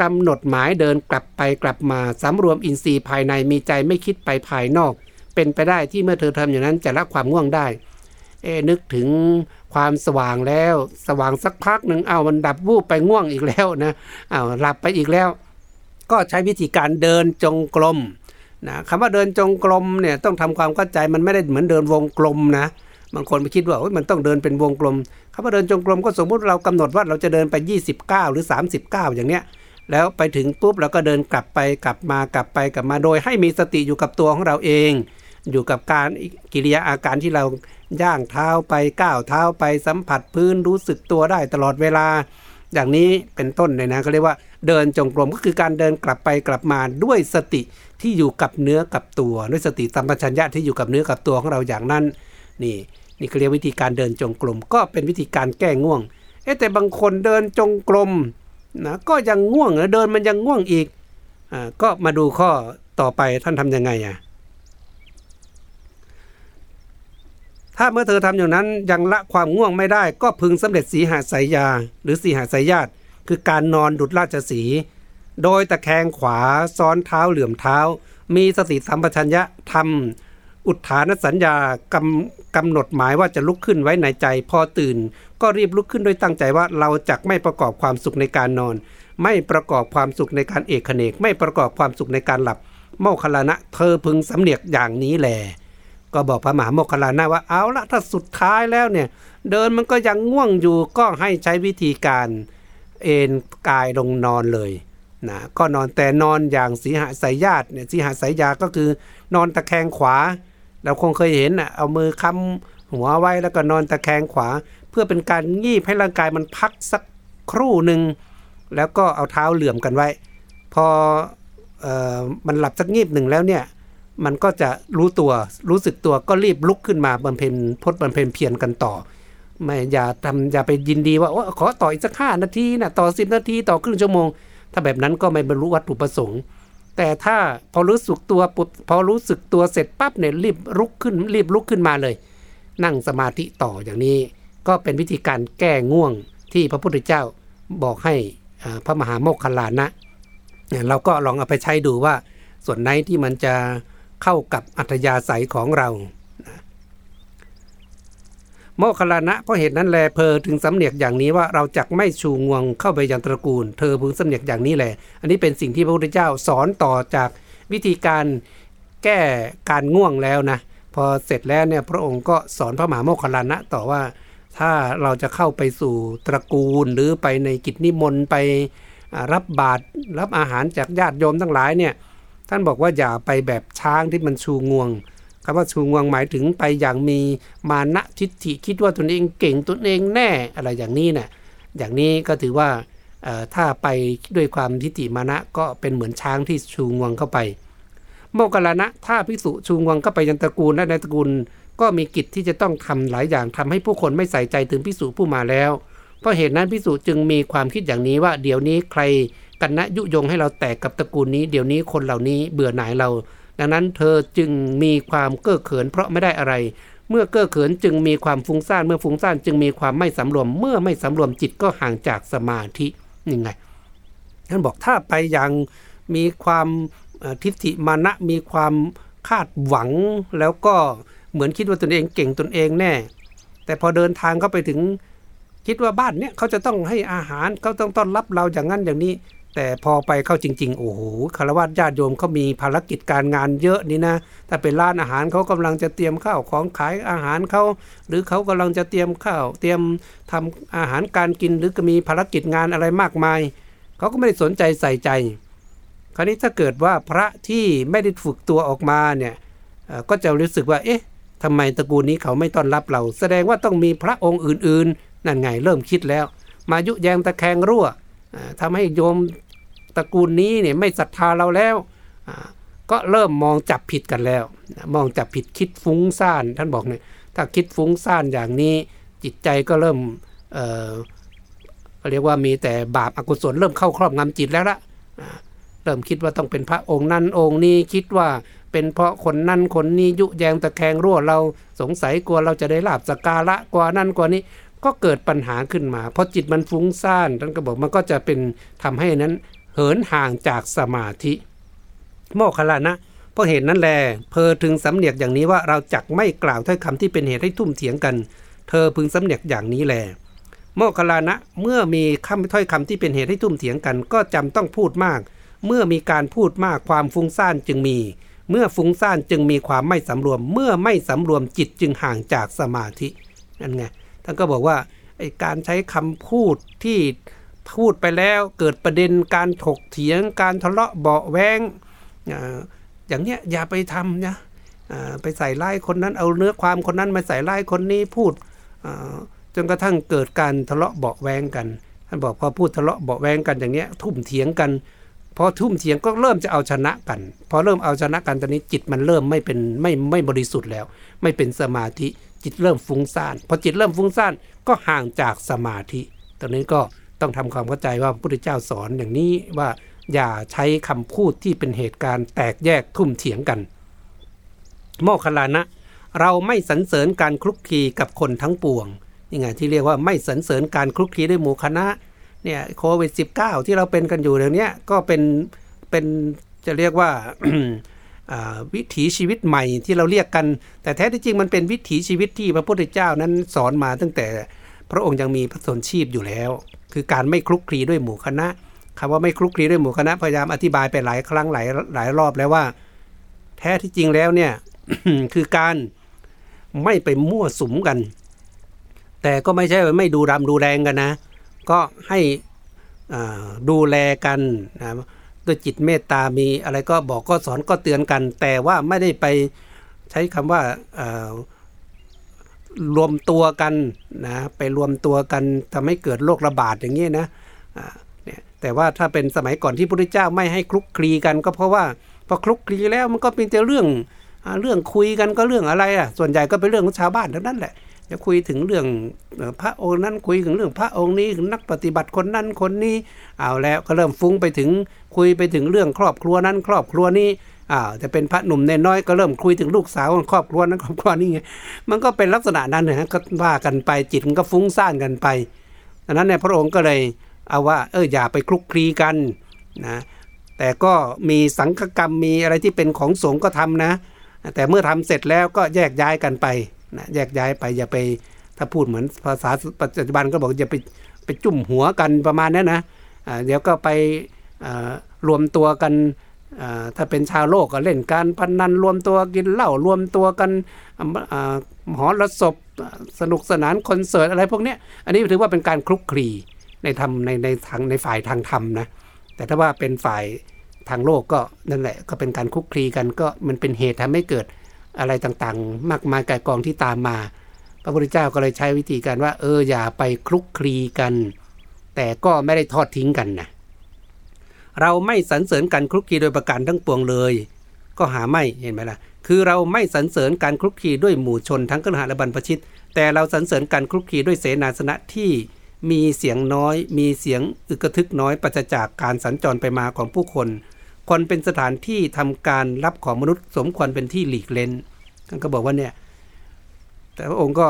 กำหนดหมายเดินกลับไปกลับมาสำรวมอินทรีย์ภายในมีใจไม่คิดไปภายนอก เป็นไปได้ที่เมื่อเธอทำอย่างนั้นจะละความง่วงได้ เอนึกถึงความสว่างแล้ว สว่างสักพักหนึ่งเอามันดับวูบไปง่วงอีกแล้วนะเอาหลับไปอีกแล้ว ก็ใช้วิธีการเดินจงกรมนะคำว่าเดินจงกรมเนี่ยต้องทำความเข้าใจมันไม่ได้เหมือนเดินวงกลมนะ บางคนไปคิดว่ามันต้องเดินเป็นวงกลมคำว่าเดินจงกรมก็สมมุติเรากำหนดว่าเราจะเดินไป 29 หรือ 39 อย่างเนี้ยแล้วไปถึงปุ๊บเราก็เดินกลับไปกลับมากลับไปกลับมาโดย ให้มีสติอยู่กับตัวของเราเอง อยู่กับการกิริยาอาการที่เราย่างเท้าไปก้าวเท้าไปสัมผัสพื้นรู้สึกตัวได้ตลอดเวลา อย่างนี้เป็นต้นเลยนะเขาเรียกว่าเดินจงกรมก็คือการเดินกลับไปกลับมาด้วยสติที่อยู่กับเนื้อกับตัว ด้วยสติสัมปชัญญะที่อยู่กับเนื้อกับตัวของเราอย่างนั้นนี่ นี่เขาเรียกวิธีการเดินจงกรมก็เป็นวิธีการแก้ง่วงเอ๊แต่บางคนเดินจงกรมนะก็ยังง่วงนะเดินมันยังง่วงอีกอ่าก็มาดูข้อต่อไปท่านทํำยังไงอะถ้าเมื่อเธอทำอย่างนั้นยังละความง่วงไม่ได้ ก็พึงสำเร็จสีหาสายยา หรือสีหาสายญาติ คือการนอนดุดราชสี โดยตะแคงขวาซ้อนเท้าเหลื่อมเท้า มีสติสัมปชัญญะทำ อุทานสัญญากำกำหนดหมายว่าจะลุกขึ้นไว้ในใจ พอตื่น ก็รีบลุกขึ้นด้วยตั้งใจว่าเราจะไม่ประกอบความสุขในการนอน ไม่ประกอบความสุขในการเอกเนก ไม่ประกอบความสุขในการหลับโมคลานะเธอพึงสำเนียกอย่างนี้แหละก็บอกพระมหาโมคคลานะว่าเอาละถ้าสุดท้ายแล้วเนี่ย เดินมันก็ยังง่วงอยู่ก็ให้ใช้วิธีการเอนกายลงนอนเลยนะก็นอนแต่นอนอย่างสีหสายญาติเนี่ยสีหสายยาก็คือนอนตะแคงขวา เราคงเคยเห็นอะเอามือค้ำหัวไว้แล้วก็นอนตะแคงขวา เพื่อเป็นการงีบให้ร่างกายมันพักสักครู่หนึ่งแล้วก็เอาเท้าเหลื่อมกันไว้ พอออมันหลับสักงีบหนึ่งแล้วเนี่ยมันก็จะรู้ตัวรู้สึกตัวก็รีบลุกขึ้นมาบำเพ็ญพจน์บำเพ็ญเพียรกันต่อ ไม่อย่าทำอย่าไปยินดีว่าขอต่ออีกสักห้านาทีนะต่อสิบนาทีต่อครึ่งชั่วโมง ถ้าแบบนั้นก็ไม่บรรลุวัตถุประสงค์ แต่ถ้าพอรู้สึกตัวปุ๊บพอรู้สึกตัวเสร็จปั๊บเนี่ยรีบลุกขึ้นรีบลุกขึ้นมาเลย นั่งสมาธิต่ออย่างนี้ ก็เป็นวิธีการแก้ง่วงที่พระพุทธเจ้าบอกให้พระมหาโมคคลานะเราก็ลองเอาไปใช้ดูว่าส่วนไหนที่มันจะเข้ากับอัธยาศัยของเรา โมคลานะเพราะเหตุนั้นแลเพอถึงสำเนียกอย่างนี้ว่าเราจักไม่ชูงวงเข้าไปยังตระกูล เธอพึงสำเนียกอย่างนี้แหละ อันนี้เป็นสิ่งที่พระพุทธเจ้าสอนต่อจากวิธีการแก้การง่วงแล้วนะพอเสร็จแล้วเนี่ยพระองค์ก็สอนพระมหาโมคคลานะต่อว่าถ้าเราจะเข้าไปสู่ตระกูลหรือไปในกิจนิมนต์ไปรับบาตรรับอาหารจากญาติโยมทั้งหลายเนี่ยท่านบอกว่าอย่าไปแบบช้างที่มันชูงวง คำว่าชูงวงหมายถึงไปอย่างมีมานะทิฏฐิคิดว่าตนเองเก่งตนเองแน่อะไรอย่างนี้นะ่ะอย่างนี้ก็ถือว่าถ้าไปด้วยความทิฏฐิมานะก็เป็นเหมือนช้างที่ชูงวงเข้าไป โมกขลานะถ้าพิสุชูงวงเข้าไปยังตระกูลและในตระกูล ก็มีกิจที่จะต้องทำหลายอย่างทำให้ผู้คนไม่ใส่ใจถึงพิสุผู้มาแล้ว เพราะเหตุนั้นพิสุจึงมีความคิดอย่างนี้ว่าเดี๋ยวนี้ใครกันนะยุยงให้เราแตกกับตระกูลนี้ เดี๋ยวนี้คนเหล่านี้เบื่อหน่ายเรา ดังนั้นเธอจึงมีความเก้อเขินเพราะไม่ได้อะไร เมื่อเก้อเขินจึงมีความฟุ้งซ่านเมื่อฟุ้งซ่านจึงมีความไม่สำรวม เมื่อไม่สำรวมจิตก็ห่างจากสมาธินี่ไงท่านบอกถ้าไปอย่างมีความทิฏฐิมานะมีความคาดหวังแล้วก็เหมือนคิดว่าตนเองเก่งตนเองแน่ แต่พอเดินทางเข้าไปถึงคิดว่าบ้านเนี้ยเขาจะต้องให้อาหารเขาต้องต้อนรับเราอย่างนั้นอย่างนี้ แต่พอไปเข้าจริง ๆ โอ้โหคารวะญาติโยมเขามีภารกิจการงานเยอะนี่นะ ถ้าเป็นร้านอาหารเขากำลังจะเตรียมข้าวของขายอาหารเขา หรือเขากำลังจะเตรียมข้าว เตรียมทำอาหารการกิน หรือก็มีภารกิจงานอะไรมากมาย เขาก็ไม่ได้สนใจใส่ใจ คราวนี้ถ้าเกิดว่าพระที่ไม่ได้ฝึกตัวออกมาเนี่ย ก็จะรู้สึกว่า เอ๊ะทำไมตระกูลนี้เขาไม่ต้อนรับเรา แสดงว่าต้องมีพระองค์อื่น ๆ นั่นไงเริ่มคิดแล้ว มายุแยงตะแคงรั่วทำให้โยม ตระกูลนี้เนี่ยไม่ศรัทธาเราแล้ว ก็เริ่มมองจับผิดกันแล้ว มองจับผิดคิดฟุ้งซ่านท่านบอกเนี่ยถ้าคิดฟุ้งซ่านอย่างนี้จิตใจก็เริ่มเเรียกว่ามีแต่บาปอากุศลเริ่มเข้าครอบงำจิตแล้วละเริ่มคิดว่าต้องเป็นพระองค์นั้นองค์นี้คิดว่าเป็นเพราะคนนั้นคนนี้ยุแยงตะแคงรั่วเราสงสัยกลัวเราจะได้ลาบสการะกว่านั้นกว่านี้ ก็เกิดปัญหาขึ้นมา เพราะจิตมันฟุ้งซ่านท่านก็บอกมันก็จะเป็นทำให้นั้น เหินห่างจากสมาธิ โมคคลานะเพราะเหตุนั้นแลเพอถึงสำเนียกอย่างนี้ว่าเราจักไม่กล่าวถ้อยคำที่เป็นเหตุให้ทุ่มเถียงกัน เธอพึงสำเนียกอย่างนี้แล โมคคลานะเมื่อมีคำถ้อยคำที่เป็นเหตุให้ทุ่มเถียงกัน ก็จำต้องพูดมาก เมื่อมีการพูดมากความฟุ้งซ่านจึงมี เมื่อฟุ้งซ่านจึงมีความไม่สำรวม เมื่อไม่สำรวมจิตจึงห่างจากสมาธินั่นไงท่านก็บอกว่าไอการใช้คำพูดที่ พูดไปแล้วเกิดประเด็นการถกเถียงการทะเลาะเบาแวงอย่างเนี้ยอย่าไปทำนะไปใส่ไล่คนนั้นเอาเนื้อความคนนั้นมาใส่ไล่คนนี้พูดจนกระทั่งเกิดการทะเลาะเบาแวงกันท่านบอกพอพูดทะเลาะเบาแวงกันอย่างเนี้ยทุ่มเถียงกัน พอทุ่มเถียงก็เริ่มจะเอาชนะกัน พอเริ่มเอาชนะกันตอนนี้จิตมันเริ่มไม่เป็นไม่ไม่บริสุทธิ์แล้ว ไม่เป็นสมาธิจิตเริ่มฟุ้งซ่านพอจิตเริ่มฟุ้งซ่านก็ห่างจากสมาธิ ตอนนี้ก็ ต้องทำความเข้าใจว่าพระพุทธเจ้าสอนอย่างนี้ว่าอย่าใช้คำพูดที่เป็นเหตุการณ์แตกแยกทุ่มเถียงกัน โมคคลานะ เราไม่สรรเสริญการคลุกคลีกับคนทั้งปวงนี่ไงที่เรียกว่าไม่สรรเสริญการคลุกคลีด้วยหมู่คณะเนี่ยโควิด -19 ที่เราเป็นกันอยู่เดี๋ยวนี้ก็เป็นเป็นจะเรียกว่าวิถีชีวิตใหม่ที่เราเรียกกัน แต่แท้ที่จริงมันเป็นวิถีชีวิตที่พระพุทธเจ้านั้นสอนมาตั้งแต่พระองค์ยังมีพระชนชีพอยู่แล้ว คือการไม่คลุกคลีด้วยหมู่คณะคำว่าไม่คลุกคลีด้วยหมู่คณะพยายามอธิบายไปหลายครั้งหลายหลายรอบแล้วว่า แท้ที่จริงแล้วเนี่ยคือการไม่ไปมั่วสุมกัน แต่ก็ไม่ใช่ไม่ดูรำดูแรงกันนะ ก็ให้ดูแลกันนะด้วยจิตเมตตามีอะไรก็บอกก็สอนก็เตือนกัน แต่ว่าไม่ได้ไปใช้คำว่า รวมตัวกันนะไปรวมตัวกันทำให้เกิดโรคระบาดอย่างนี้นะเนี่ยแต่ว่าถ้าเป็นสมัยก่อนที่พระพุทธเจ้าไม่ให้คลุกคลีกันก็เพราะว่าพอคลุกคลีแล้วมันก็เป็นแต่เรื่องเรื่องคุยกันก็เรื่องอะไรอะส่วนใหญ่ก็เป็นเรื่องของชาวบ้านทั้งนั้นแหละจะคุยถึงเรื่องพระองค์นั้นคุยถึงเรื่องพระองค์นี้นักปฏิบัติคนนั้นคนนี้เอาแล้วก็เริ่มฟุ้งไปถึงคุยไปถึงเรื่องครอบครัวนั้นครอบครัวนี้ อ้าวจะเป็นพระหนุ่มเนน้อยก็เริ่มคุยถึงลูกสาวครอบครัวนั้นครอบครัวนี้ไงมันก็เป็นลักษณะนั้นนะก็ว่ากันไปจิตมันก็ฟุ้งซ่านกันไปดังนั้นเนี่ยพระองค์ก็เลยเอาว่าเอออย่าไปคลุกคลีกันนะแต่ก็มีสังฆกรรมมีอะไรที่เป็นของสงฆ์ก็ทำนะ แต่เมื่อทำเสร็จแล้วก็แยกย้ายกันไปนะแยกย้ายไปอย่าไปถ้าพูดเหมือนภาษาปัจจุบันก็บอกอย่าไปไปจุ่มหัวกันประมาณนี้นะะเดี๋ยวก็ไปรวมตัวกัน ถ้าเป็นชาวโลกก็เล่นการพนนันรวมตัวกินเหล้ารวมตัวกันหอระศพสนุกสนานคอนเสิร์ตอะไรพวกนี้อันนี้ถือว่าเป็นการคลุกคลีในทำในในทางในฝ่ายทางธรรมนะแต่ถ้าว่าเป็นฝ่ายทางโลกก็นั่นแหละก็เป็นการคลุกคลีกันก็มันเป็นเหตุทำให้เกิดอะไรต่างๆ มากมายกายกองที่ตามมา พระพุทธเจ้าก็เลยใช้วิธีการว่า เอออย่าไปคลุกคลีกัน แต่ก็ไม่ได้ทอดทิ้งกันนะ เราไม่สรรเสริญการคลุกคลีโดยประการทั้งปวงเลย ก็หาไม่เห็นไหมล่ะ คือเราไม่สรรเสริญการคลุกคลีด้วยหมู่ชนทั้งกระหาและบรรพชิต แต่เราสรรเสริญการคลุกคลีด้วยเสนาสนะที่มีเสียงน้อย มีเสียงอึกระทึกน้อยปราศจากการสัญจรไปมาของผู้คน คนเป็นสถานที่ทำการรับของมนุษย์สมควรเป็นที่หลีกเล้นท่านก็บอกว่าเนี่ย แต่พระองค์ก็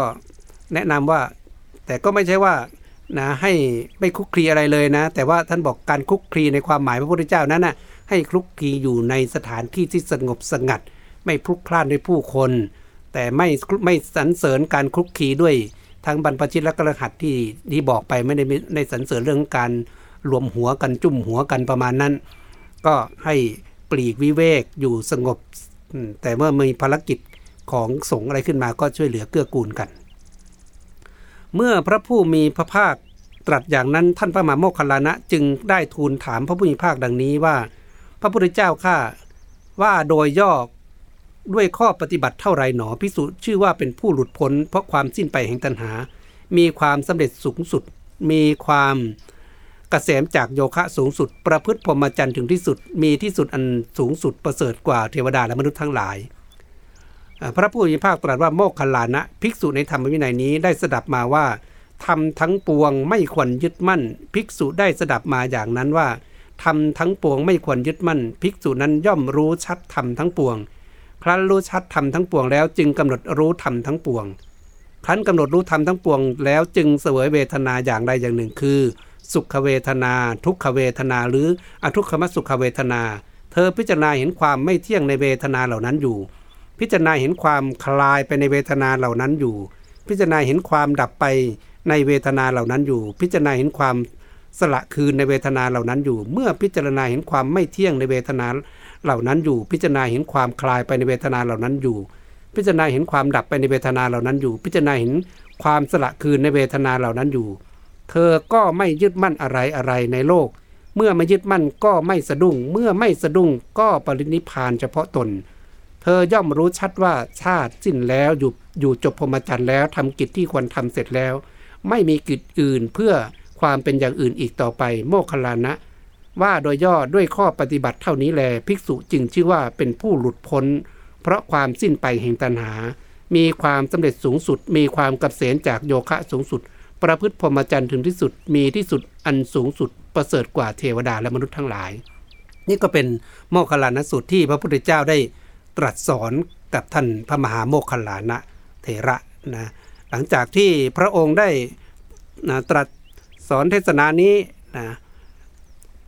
แนะนำว่า แต่ก็ไม่ใช่ว่า นะให้ไม่คุกคลีอะไรเลยนะ แต่ว่าท่านบอกการคุกคลีในความหมายพระพุทธเจ้านั้นนะ่ะให้คลุกคลีอยู่ในสถานที่ที่สงบสงัด ไม่พลุกพล่านด้วยผู้คน แต่ไม่ไม่สรรเสริญการคลุกคลีด้วยทั้งบรรพชิตและกระหัตที่ที่บอกไปไม่ได้ในสรรเสริญเรื่องการรวมหัวกันจุ่มหัวกันประมาณนั้น ก็ให้ปลีกวิเวกอยู่สงบ แต่เมื่อมีภารกิจของสงฆ์อะไรขึ้นมาก็ช่วยเหลือเกื้อกูลกัน เมื่อพระผู้มีพระภาคตรัสอย่างนั้นท่านพระมหาโมคคัลลานะจึงได้ทูลถามพระผู้มีพระภาคดังนี้ว่า พระพุทธเจ้าข้าว่าโดยย่อด้วยข้อปฏิบัติเท่าไรหนอพิสุชื่อว่าเป็นผู้หลุดพ้น เพราะความสิ้นไปแห่งตัณหา มีความสำเร็จสูงสุด มีความกระแสมจากโยคะสูงสุด ประพฤติพรหมจรรย์ถึงที่สุด มีที่สุดอันสูงสุดประเสริฐกว่าเทวดาและมนุษย์ทั้งหลาย พระผู้มีภาคตรัสว่าโมกขลานะ ภิกษุในธรรมวินัยนี้ได้สดับมาว่าทำทั้งปวงไม่ควรยึดมั่น ภิกษุได้สดับมาอย่างนั้นว่าทำทั้งปวงไม่ควรยึดมั่น ภิกษุนั้นย่อมรู้ชัดทำทั้งปวง ครั้นรู้ชัดธรรมทั้งปวงแล้วจึงกำหนดรู้ธรรมทั้งปวง ครั้นกำหนดรู้ธรรมทั้งปวงแล้วจึงเสวยเวทนาอย่างใดอย่างหนึ่งคือ สุขเวทนา ทุกขเวทนาหรืออทุกขมสุขเวทนา เธอพิจารณาเห็นความไม่เที่ยงในเวทนาเหล่านั้นอยู่ พิจารณาเห็นความคลายไปในเวทนาเหล่านั้นอยู่ พิจารณาเห็นความดับไปในเวทนาเหล่านั้นอยู่ พิจารณาเห็นความสละคืนในเวทนาเหล่านั้นอยู่ เมื่อพิจารณาเห็นความไม่เที่ยงในเวทนาเหล่านั้นอยู่ พิจารณาเห็นความคลายไปในเวทนาเหล่านั้นอยู่ พิจารณาเห็นความดับไปในเวทนาเหล่านั้นอยู่ พิจารณาเห็นความสละคืนในเวทนาเหล่านั้นอยู่ เธอก็ไม่ยึดมั่นอะไรอะไรในโลก เมื่อไม่ยึดมั่นก็ไม่สะดุ้ง เมื่อไม่สะดุ้งก็ปรินิพานเฉพาะตน ธอย่อมรู้ชัดว่าชาติสิ้นแล้วอยู่อยู่จบพรหมจรรย์แล้วทำกิจที่ควรทำเสร็จแล้ว ไม่มีกิจอื่นเพื่อความเป็นอย่างอื่นอีกต่อไป โมคคลานะ ว่าโดยย่อด้วยข้อปฏิบัติเท่านี้แล ภิกษุจึงชื่อว่าเป็นผู้หลุดพ้น เพราะความสิ้นไปแห่งตัณหา มีความสำเร็จสูงสุด มีความกับเสนจากโยคะสูงสุด ประพฤติพรหมจรรย์ถึงที่สุดมีที่สุดอันสูงสุด ประเสริฐกว่าเทวดาและมนุษย์ทั้งหลาย นี่ก็เป็นโมคคลานสูตรที่พระพุทธเจ้าได้ ตรัสสอนกับท่านพระมหาโมคคัลลานะเถระนะหลังจากที่พระองค์ได้นะตรัสสอนเทศนานี้นะ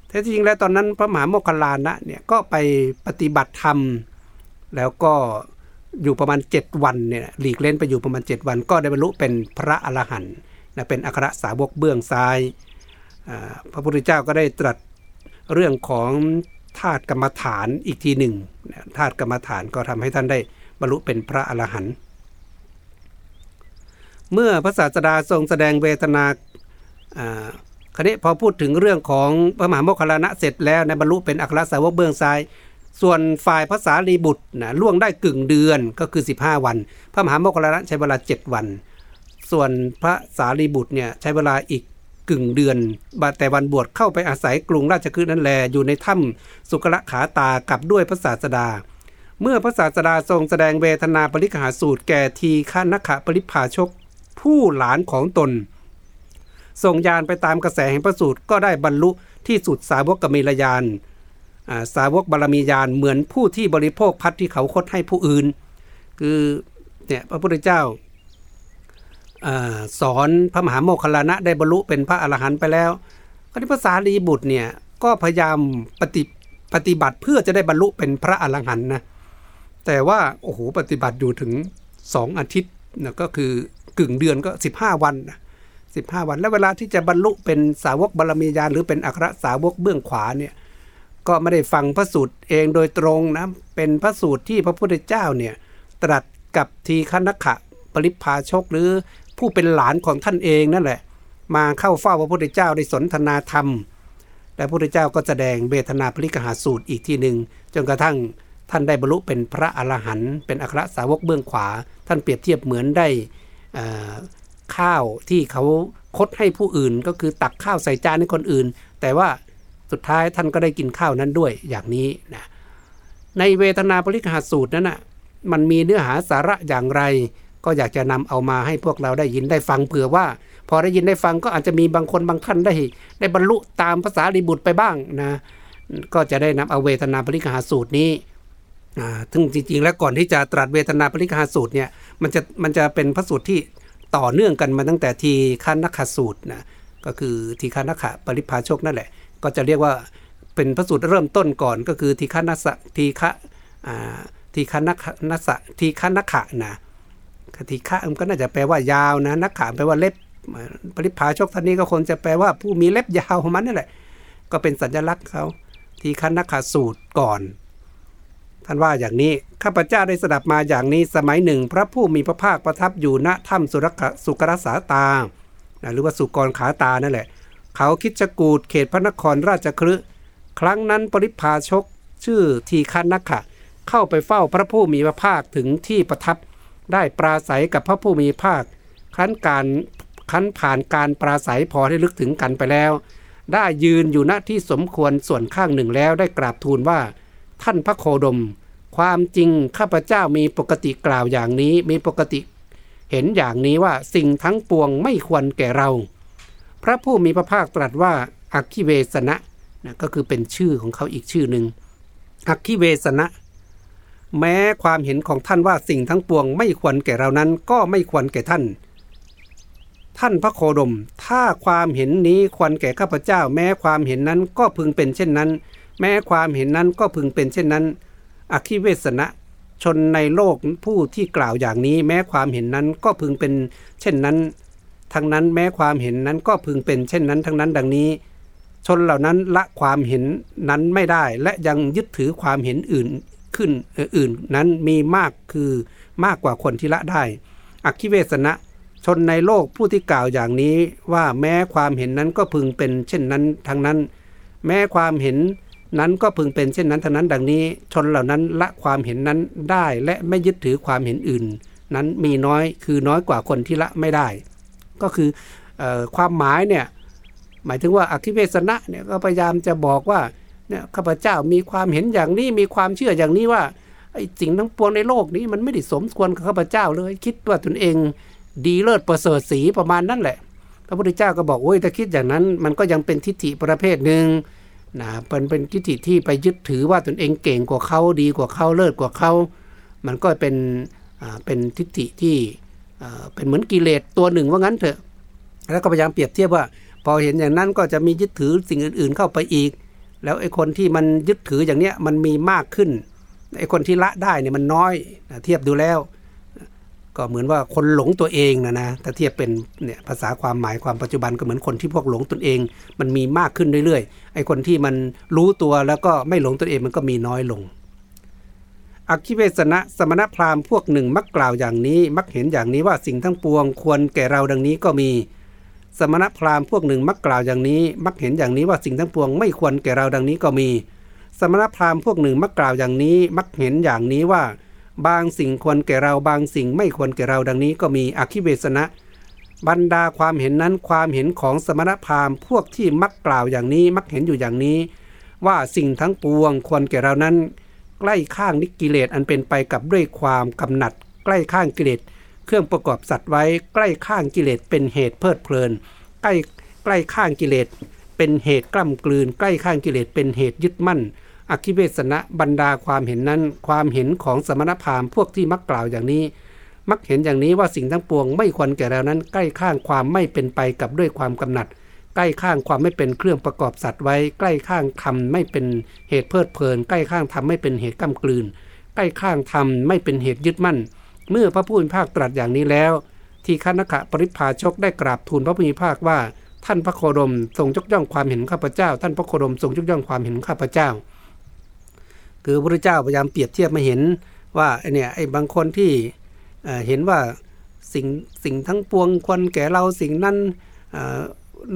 แท้จริงแล้วตอนนั้นพระมหาโมคคลานะเนี่ยก็ไปปฏิบัติธรรม แล้วก็อยู่ประมาณ 7 วันเนี่ยหลีกเล่นไปอยู่ประมาณ 7 วัน ก็ได้บรรลุเป็นพระอรหันต์นะเป็นอัครสาวกเบื้องซ้าย พระพุทธเจ้าก็ได้ตรัสเรื่องของธาตุกรรมฐานอีกทีหนึ่ง ธาตุกรรมฐานก็ทำให้ท่านได้บรรลุเป็นพระอรหันต์เมื่อพระศาสดาทรงแสดงเวทนาคราวนี้พอพูดถึงเรื่องของพระมหาโมคคลานะเสร็จแล้วในบรรลุเป็นอัครสาวกเบื้องซ้าย ส่วนฝ่ายภาษาลีบุตรนะล่วงได้กึ่งเดือนก็คือ 15 วัน พระมหาโมคคลานะใช้เวลา 7 วัน ส่วนพระสารีบุตรเนี่ยใช้เวลาอีก กึ่งเดือน แต่วันบวชเข้าไปอาศัยกรุงราชคฤห์นั่นแล อยู่ในถ้ำสุกระขาตากับด้วยพระศาสดา เมื่อพระศาสดาทรงแสดงเวทนาปริกหาสูตรแก่ทีฆานักขะปริพาชก ผู้หลานของตนส่งยานไปตามกระแสแห่งพระสูตรก็ได้บรรลุที่สุดสาวกกมิลยานสาวกบารมียานเหมือนผู้ที่บริโภคพัดที่เขาคดให้ผู้อื่น คือเนี่ยพระพุทธเจ้า สอนพระมหาโมคคลานะได้บรรลุเป็นพระอรหันต์ไปแล้วก็ที่ภาษาลีบุตรเนี่ยก็พยายามปฏิปฏิบัติเพื่อจะได้บรรลุเป็นพระอรหันต์นะแต่ว่าโอ้โหปฏิบัติอยู่ถึงสองอาทิตย์นะก็คือกึ่งเดือนก็ 15 วันนะ15 วัน และเวลาที่จะบรรลุเป็นสาวกบารมีญาณหรือเป็นอัครสาวกเบื้องขวาเนี่ยก็ไม่ได้ฟังพระสูตรเองโดยตรงนะเป็นพระสูตรที่พระพุทธเจ้าเนี่ยตรัสกับทีฆนักขะปริพาชกหรือ ผู้เป็นหลานของท่านเองนั่นแหละ มาเข้าเฝ้าพระพุทธเจ้าได้สนทนาธรรม และพระพุทธเจ้าก็แสดงเบทนาปริกหาสูตรอีกที่หนึ่งจนกระทั่งท่านได้บรรลุเป็นพระอรหันต์เป็นอัครสาวกเบื้องขวา ท่านเปรียบเทียบเหมือนได้ข้าวที่เขาคดให้ผู้อื่นก็คือตักข้าวใส่จานให้คนอื่น แต่ว่าสุดท้ายท่านก็ได้กินข้าวนั้นด้วยอย่างนี้นะในเวทนาปริคหาสูตรนั้นนะ่ะมันมีเนื้อหาสาระอย่างไร ก็อยากจะนำเอามาให้พวกเราได้ยินได้ฟังเผื่อว่า พอได้ยินได้ฟังก็อาจจะมีบางคนบางท่านได้ ได้บรรลุตามภาษาลีบุตรไปบ้างนะก็จะได้นำเอาเวทนาปริกหาสูตรนี้ซึ่งจริงๆ แล้วก่อนที่จะตรัสเวทนาปริกหาสูตรเนี่ยมันจะมันจะเป็นพระสูตรที่ต่อเนื่องกันมาตั้งแต่ทีฆานักขสูตรนะก็คือทีฆานักขปริพาชกนั่นแหละ ก็จะเรียกว่าเป็นพระสูตรเริ่มต้นก่อนก็คือทีฆานัสทีฆะทีฆานักนัสทีฆานักขะนะ ทีฆะมันก็น่าจะแปลว่ายาวนะ นักขะแปลว่าเล็บ ปริพาชกท่านนี้ก็คงจะแปลว่าผู้มีเล็บยาวของมันนั่นแหละ ก็เป็นสัญลักษณ์เขาทีฆานักขะสูตรก่อน ท่านว่าอย่างนี้ ข้าพเจ้าได้สดับมาอย่างนี้สมัยหนึ่ง พระผู้มีพระภาคประทับอยู่ณถ้ำสุรกสุกรสาตา หรือว่าสุกรขาตานั่นแหละ เขาคิดจกูดเขตพระนครราชครืครั้งนั้นปริพาชกชื่อทีคันนักขะเข้าไปเฝ้าพระผู้มีพระภาคถึงที่ประทับ ได้ปราศัยกับพระผู้มีภาคคั้นการคั้นผ่านการปราศัยพอให้ลึกถึงกันไปแล้ว ได้ยืนอยู่ณที่สมควรส่วนข้างหนึ่งแล้วได้กราบทูลว่า ท่านพระโคดม ความจริงข้าพเจ้ามีปกติกล่าวอย่างนี้มีปกติ เห็นอย่างนี้ว่าสิ่งทั้งปวงไม่ควรแก่เรา พระผู้มีพระภาคตรัสว่าอักขิเวสนะนะก็คือเป็นชื่อของเขาอีกชื่อหนึ่งอักขิเวสนะ แม้ความเห็นของท่านว่าสิ่งทั้งปวงไม่ควรแก่เรานั้นก็ไม่ควรแก่ท่าน ท่านพระโคดม ถ้าความเห็นนี้ควรแก่ข้าพเจ้า แม้ความเห็นนั้นก็พึงเป็นเช่นนั้น แม้ความเห็นนั้นก็พึงเป็นเช่นนั้นอักขิเวสนะชนในโลกผู้ที่กล่าวอย่างนี้ แม้ความเห็นนั้นก็พึงเป็น เช่นนั้น ทั้งนั้นแม้ความเห็นนั้นก็พึงเป็นเช่นนั้น ทั้งนั้นดังนี้ ชนเหล่านั้นละความเห็นนั้นไม่ได้และยังยึดถือความเห็นอื่น ขึ้นอื่นนั้นมีมากคือมากกว่าคนที่ละได้ อักขิเวสนะชนในโลกผู้ที่กล่าวอย่างนี้ว่าแม้ความเห็นนั้นก็พึงเป็นเช่นนั้นทั้งนั้น แม้ความเห็นนั้นก็พึงเป็นเช่นนั้นท่านั้น ดังนี้ ชนเหล่านั้นละความเห็นนั้นได้และไม่ยึดถือความเห็นอื่น นั้นมีน้อยคือน้อยกว่าคนที่ละไม่ได้ ก็คืออความหมายเนี่ยหมายถึงว่าอคิเวสนะเนี่ยก็พยายามจะบอกว่า เนี่ยข้าพเจ้ามีความเห็นอย่างนี้มีความเชื่ออย่างนี้ว่าไอ้สิ่งทั้งปวงในโลกนี้มันไม่ได้สมควรกับข้าพเจ้าเลย คิดว่าตนเองดีเลิศประเสริฐสีประมาณนั้นแหละ พระพุทธเจ้าก็บอกโอ้ยถ้าคิดอย่างนั้น มันก็ยังเป็นทิฏฐิประเภทหนึ่งนะเป็นเป็นทิฏฐิที่ไปยึดถือว่าตนเองเก่งกว่าเขาดีกว่าเขาเลิศกว่าเขา มันก็เป็นเป็นทิฏฐิที่เป็นเหมือนกิเลสตัวหนึ่งว่างั้นเถอะ แล้วก็พยายามเปรียบเทียบว่า พอเห็นอย่างนั้นก็จะมียึดถือสิ่งอื่น ๆ เข้าไปอีก แล้วไอ้คนที่มันยึดถืออย่างเนี้ยมันมีมากขึ้นไอ้คนที่ละได้เนี่ยมันน้อยเทียบดูแล้ว ก็เหมือนว่าคนหลงตัวเองนะนะถ้าเทียบเป็นเนี่ยภาษาความหมายความปัจจุบันก็เหมือนคนที่พวกหลงตนเอง มันมีมากขึ้นเรื่อยๆไอ้คนที่มันรู้ตัวแล้วก็ไม่หลงตัวเองมันก็มีน้อยลงอคิเวสนะสมณพราหมณ์พวกหนึ่งมักกล่าวอย่างนี้ มักเห็นอย่างนี้ว่าสิ่งทั้งปวงควรแก่เราดังนี้ก็มี สมณพราหมณ์พวกหนึ่งมักกล่าวอย่างนี้ มักเห็นอย่างนี้ว่าสิ่งทั้งปวงไม่ควรแก่เราดังนี้ก็มี สมณพราหมณ์พวกหนึ่งมักกล่าวอย่างนี้ มักเห็นอย่างนี้ว่า บางสิ่งควรแก่เราบางสิ่งไม่ควรแก่เราดังนี้ก็มีอคิเวสนะ บรรดาความเห็นนั้นความเห็นของสมณพราหมณ์พวกที่มักกล่าวอย่างนี้มักเห็นอยู่อย่างนี้ ว่าสิ่งทั้งปวงควรแก่เรานั้น ใกล้ข้างนิกิเลสอันเป็นไปกับด้วยความกำหนัด ใกล้ข้างกิเลส เครื่องประกอบสัตว์ไว้ใกล้ข้างกิเลสเป็นเหตุเพลิดเพลิน ใกล้ใกล้ข้างกิเลสเป็นเหตุกล้ำกลืน ใกล้ข้างกิเลสเป็นเหตุยึดมั่นอคิเวสนะบรรดาความเห็นนั้น ความเห็นของสมณพราหมณ์พวกที่มักกล่าวอย่างนี้ มักเห็นอย่างนี้ว่าสิ่งทั้งปวงไม่ควรแก่เรานั้น ใกล้ข้างความไม่เป็นไปกับด้วยความกำหนัด ใกล้ข้างความไม่เป็นเครื่องประกอบสัตว์ไว้ ใกล้ข้างทำไม่เป็นเหตุเพลิดเพลิน ใกล้ข้างทำไม่เป็นเหตุก้ากลืน ใกล้ข้างทำไม่เป็นเหตุยึดมั่น เมื่อพระผู้มีภาคตรัสอย่างนี้แล้ว ที่คณะปริพาชกได้กราบทูลพระผู้มีภาคว่า ท่านพระโคดมทรงยกย่องความเห็นข้าพเจ้า ท่านพระโคดมทรงยกย่องความเห็นข้าพเจ้า คือพระเจ้าพยายามเปรียบเทียบมาเห็นว่าไอเนี่ยไอบางคนที่เห็นว่าสิ่งสิ่งทั้งปวงควรแก่เราสิ่งนั้น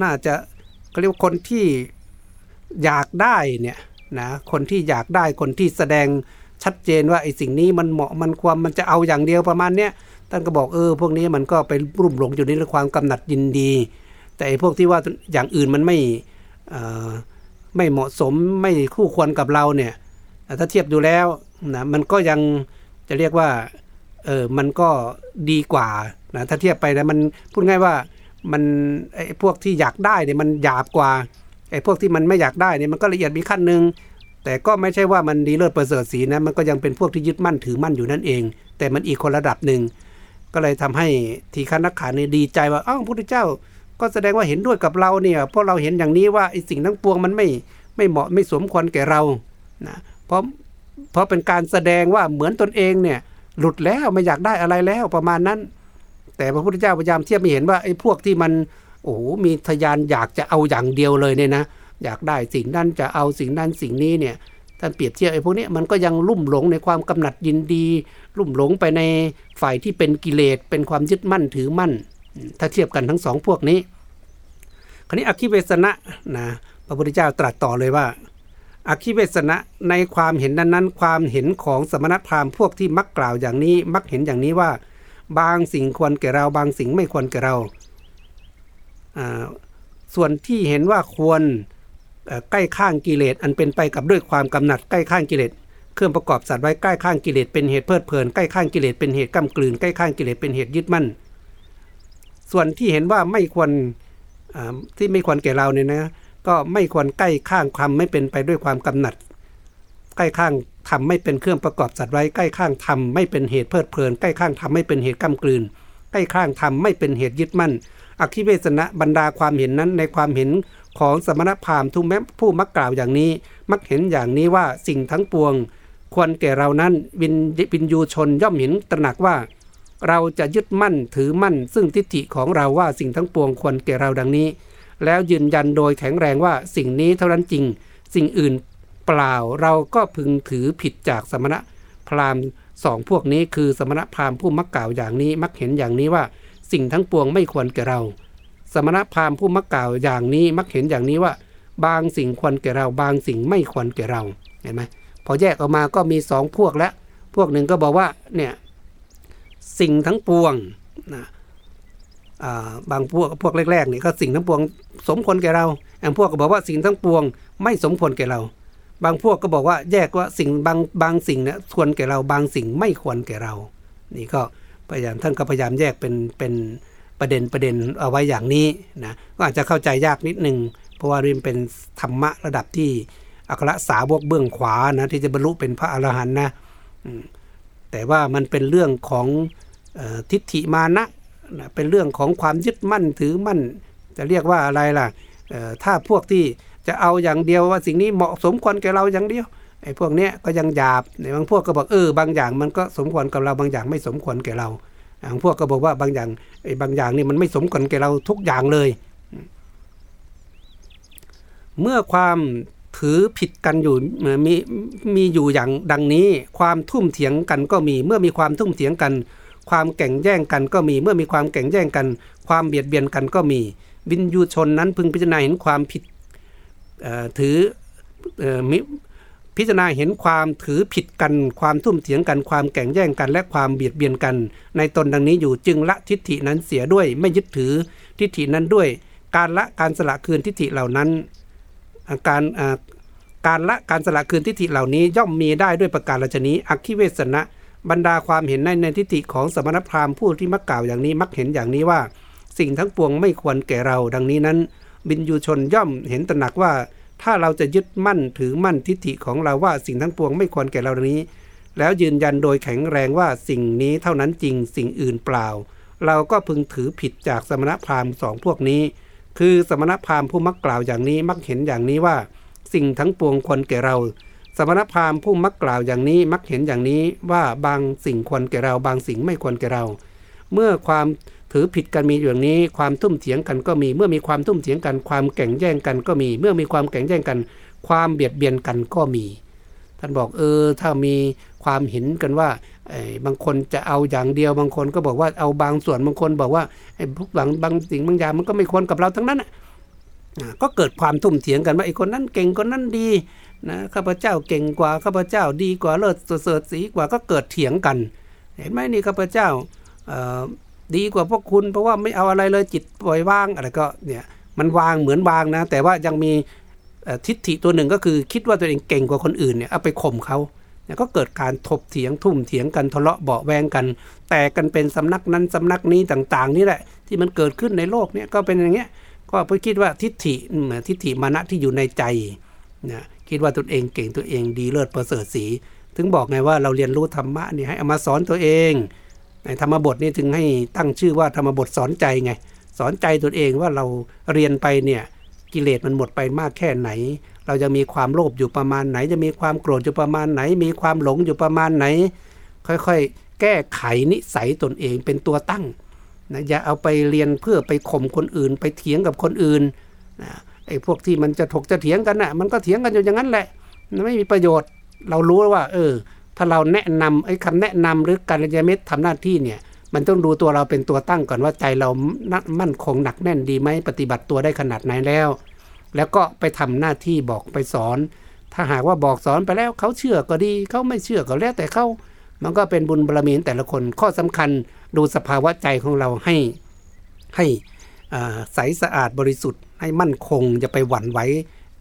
น่าจะเขาเรียกว่าคนที่อยากได้เนี่ยนะคนที่อยากได้คนที่แสดง ชัดเจนว่าไอ้สิ่งนี้มันเหมาะมันความมันจะเอาอย่างเดียวประมาณเนี้ยท่านก็บอกเออพวกนี้มันก็ไปรุ่มหลงอยู่ในเรื่องความกำหนัดยินดี แต่ไอ้พวกที่ว่าอย่างอื่นมันไม่ไม่เหมาะสมไม่คู่ควรกับเราเนี่ยถ้าเทียบดูแล้วนะมันก็ยังจะเรียกว่าเออมันก็ดีกว่านะถ้าเทียบไปนะมันพูดง่ายว่ามันไอ้พวกที่อยากได้เนี่ยมันหยาบกว่าไอ้พวกที่มันไม่อยากได้เนี่ยมันก็ละเอียดมีขั้นหนึ่ง แต่ก็ไม่ใช่ว่ามันดีเลิศประเสริฐสีนะมันก็ยังเป็นพวกที่ยึดมั่นถือมั่นอยู่นั่นเอง แต่มันอีกคนระดับหนึ่งก็เลยทำให้ทีฆนักขานี่ดีใจว่าอ้าวพระพุทธเจ้า ก็แสดงว่าเห็นด้วยกับเราเนี่ยเพราะเราเห็นอย่างนี้ว่าไอ้สิ่งทั้งปวงมันไม่ไม่เหมาะไม่สมควรแก่เรานะเพราะเพราะเป็นการแสดงว่าเหมือนตนเองเนี่ยหลุดแล้วไม่อยากได้อะไรแล้วประมาณนั้น แต่พระพุทธเจ้าพยายามเทียบไม่เห็นว่าไอ้พวกที่มันโอ้โหมีทยานอยากจะเอาอย่างเดียวเลยเนี่ยนะ อยากได้สิ่งนั้นจะเอาสิ่งนั้นสิ่งนี้เนี่ยท่านเปรียบเทียบไอ้พวกนี้มันก็ยังลุ่มหลงในความกำหนัดยินดี ลุ่มหลงไปในฝ่ายที่เป็นกิเลสเป็นความยึดมั่นถือมั่น ถ้าเทียบกันทั้งสองพวกนี้ คราวนี้อคิเวสนะนะพระพุทธเจ้าตรัสต่อเลยว่าอคิเวสนะในความเห็นนั้นนั้นความเห็นของสมณพราหมณ์พวกที่มักกล่าวอย่างนี้มักเห็นอย่างนี้ว่า บางสิ่งควรแก่เราบางสิ่งไม่ควรแก่เรา ส่วนที่เห็นว่าควร ใกล้ข้างกิเลสอันเป็นไปกับด้วยความกำหนัดใกล้ข้างกิเลสเครื่องประกอบสัตว์ไว้ใกล้ข้างกิเลสเป็นเหตุเพลิดเพลินใกล้ข้างกิเลสเป็นเหตุกำกลืนใกล้ข้างกิเลสเป็นเหตุยึดมั่น ส่วนที่เห็นว่าไม่ควรที่ไม่ควรแก่เราเนี่ยนะก็ไม่ควรใกล้ข้างความไม่เป็นไปด้วยความกำหนัด ใกล้ข้างทำไม่เป็นเครื่องประกอบสัตว์ไว้ใกล้ข้างทำไม่เป็นเหตุเพลิดเพลินใกล้ข้างทำไม่เป็นเหตุกำกลืนใกล้ข้างทำไม่เป็นเหตุยึดมั่นอคิเวสนะบรรดาความเห็นนั้นในความเห็น ของสมณพราหมณ์ทุกแม้ผู้มักกล่าวอย่างนี้ มักเห็นอย่างนี้ว่าสิ่งทั้งปวง ควรแก่เรานั้นวินวินยูชนย่อมเห็นตระหนักว่า เราจะยึดมั่นถือมั่น ซึ่งทิฏฐิของเราว่าสิ่งทั้งปวงควรแก่เราดังนี้ แล้วยืนยันโดยแข็งแรงว่าสิ่งนี้เท่านั้นจริง สิ่งอื่นเปล่าเราก็พึงถือผิดจากสมณพราหมณ์สองพวกนี้คือสมณพราหมณ์ผู้มักกล่าวอย่างนี้มักเห็นอย่างนี้ว่า สิ่งทั้งปวงไม่ควรแก่เรา สมณพราหมณ์ผู้มักกล่าวอย่างนี้มักเห็นอย่างนี้ว่า บางสิ่งควรแก่เรา บางสิ่งไม่ควรแก่เราเห็นไหมพอแยกออกมาก็มีสองพวกแล้ว พวกหนึ่งก็บอกว่าเนี่ยสิ่งทั้งปวงนะบางพวกพวกแรกๆนี่ก็สิ่งทั้งปวง สมควรแก่เราบางพวกก็บอกว่าสิ่งทั้งปวง ไม่สมควรแก่เรา บางพวกก็บอกว่าแยกว่าสิ่งบางบางสิ่งเนี่ยควรแก่เรา บางสิ่งไม่ควรแก่เรา นี่ก็พยายามท่านก็พยายามแยกเป็นเป็น ประเด็นประเด็นเอาไว้อย่างนี้นะก็อาจจะเข้าใจยากนิดนึง เพราะว่าเรียนเป็นธรรมะระดับที่อัครสาวกเบื้องขวานะที่จะบรรลุเป็นพระอรหันต์นะแต่ว่ามันเป็นเรื่องของทิฏฐิมานะนะเป็นเรื่องของความยึดมั่นถือมั่น จะเรียกว่าอะไรล่ะถ้าพวกที่จะเอาอย่างเดียวว่าสิ่งนี้เหมาะสมควรแก่เราอย่างเดียวไอ้พวกเนี้ยก็ยังหยาบในบางพวกก็บอกเออบางอย่างมันก็สมควรกับเราบางอย่างไม่สมควรแก่เรา บางพวกก็บอกว่าบางอย่างไอ้บางอย่างนี่มันไม่สมควรแก่เราทุกอย่างเลย เมื่อความถือผิดกันอยู่มีมีอยู่อย่างดังนี้ ความทุ่มเถียงกันก็มี เมื่อมีความทุ่มเถียงกัน ความแข่งแย่งกันก็มี เมื่อมีความแข่งแย่งกัน ความเบียดเบียนกันก็มี วินยูชนนั้นพึงพิจารณาเห็นความผิดถือ พิจารณาเห็นความถือผิดกัน ความทุ่มเถียงกันความแข่งแย่งกัน และความเบียดเบียนกัน ในตนดังนี้อยู่จึงละทิฏฐินั้นเสียด้วยไม่ยึดถือทิฏฐินั้นด้วย การละการสละคืนทิฏฐิเหล่านั้น การการละการสละคืนทิฏฐิเหล่านี้ย่อมมีได้ด้วยประการราชนี้อักขิเวสนะ บรรดาความเห็นในในทิฏฐิของสมณพราหมณ์ผู้ที่มักกล่าวอย่างนี้มักเห็นอย่างนี้ว่า สิ่งทั้งปวงไม่ควรแก่เราดังนี้นั้น บินยูชนย่อมเห็นตระหนักว่า ถ้าเราจะยึดมั่นถือมั่นทิฏฐิของเราว่าสิ่งทั้งปวงไม่ควรแก่เรานี้ แล้วยืนยันโดยแข็งแรงว่าสิ่งนี้เท่านั้นจริงสิ่งอื่นเปล่า เราก็พึงถือผิดจากสมณพราหมณ์สองพวกนี้ คือสมณพราหมณ์ผู้มักกล่าวอย่างนี้มักเห็นอย่างนี้ว่า สิ่งทั้งปวงควรแก่เรา สมณพราหมณ์ผู้มักกล่าวอย่างนี้มักเห็นอย่างนี้ว่าบางสิ่งควรแก่เราบางสิ่งไม่ควรแก่เรา เมื่อความ ถือผิดกันมีอย่างนี้ความทุ่มเถียงกันก็มีเมื่อมีความทุ่มเถียงกันความแข่งแย่งกันก็มี เมื่อมีความแข่งแย่งกัน ความเบียดเบียนกันก็มี ท่านบอกเออถ้ามีความเห็นกันว่าบางคนจะเอาอย่างเดียวบางคนก็บอกว่าเอาบางส่วนบางคนบอกว่าไอ้พวกบางบางสิ่งบางอย่างมันก็ไม่ควรกับเราทั้งนั้นก็เกิดความทุ่มเถียงกันว่าไอ้คนนั้นเก่งคนนั้นดีนะข้าพเจ้าเก่งกว่าข้าพเจ้าดีกว่าเลิศเสริฐสีกว่าก็เกิดเถียงกัน เห็นไหมนี่ข้าพเจ้า ดีกว่าพวกคุณ เพราะว่าไม่เอาอะไรเลยจิตปล่อยว่างอะไรก็เนี่ยมันวางเหมือนวางนะ แต่ว่ายังมีทิฏฐิตัวหนึ่งก็คือคิดว่าตัวเองเก่งกว่าคนอื่นเนี่ยเอาไปข่มเขาเนี่ยก็เกิดการถกเถียงทุ่มเถียงกันทะเลาะเบาแวงกัน แต่กันเป็นสำนักนั้นสำนักนี้ต่าง ๆ นี่แหละ ที่มันเกิดขึ้นในโลกเนี่ยก็เป็นอย่างเงี้ยก็เพื่อคิดว่าทิฏฐิทิฏฐิมานะที่อยู่ในใจนะคิดว่าตนเองเก่งตัวเองดีเลิศประเสริฐสี ถึงบอกไงว่าเราเรียนรู้ธรรมะนี่ให้เอามาสอนตัวเอง ในธรรมบทนี่ถึงให้ตั้งชื่อว่าธรรมบทสอนใจไง สอนใจตัวเองว่าเราเรียนไปเนี่ยกิเลสมันหมดไปมากแค่ไหน เราจะมีความโลภอยู่ประมาณไหน จะมีความโกรธอยู่ประมาณไหน มีความหลงอยู่ประมาณไหน ค่อยๆ แก้ไขนิสัยตนเองเป็นตัวตั้งนะอย่าเอาไปเรียนเพื่อไปข่มคนอื่น ไปเถียงกับคนอื่นนะไอ้พวกที่มันจะถกจะเถียงกันนะ่ะมันก็เถียงกันอยู่อย่างนั้นแหละ ไม่มีประโยชน์ เรารู้ว่า เออ ถ้าเราแนะนำไอ้คำแนะนำหรือการยาเม็ดทำหน้าที่เนี่ย มันต้องดูตัวเราเป็นตัวตั้งก่อนว่าใจเรามั่นคงหนักแน่นดีไหมปฏิบัติตัวได้ขนาดไหนแล้ว แล้วก็ไปทำหน้าที่บอกไปสอน ถ้าหากว่าบอกสอนไปแล้วเขาเชื่อก็ดีเขาไม่เชื่อก็แล้วแต่เขามันก็เป็นบุญบารมีแต่ละคนข้อสำคัญดูสภาวะใจของเราให้ให้ใสสะอาดบริสุทธิ์ให้มั่นคงจะไปหวั่นไหว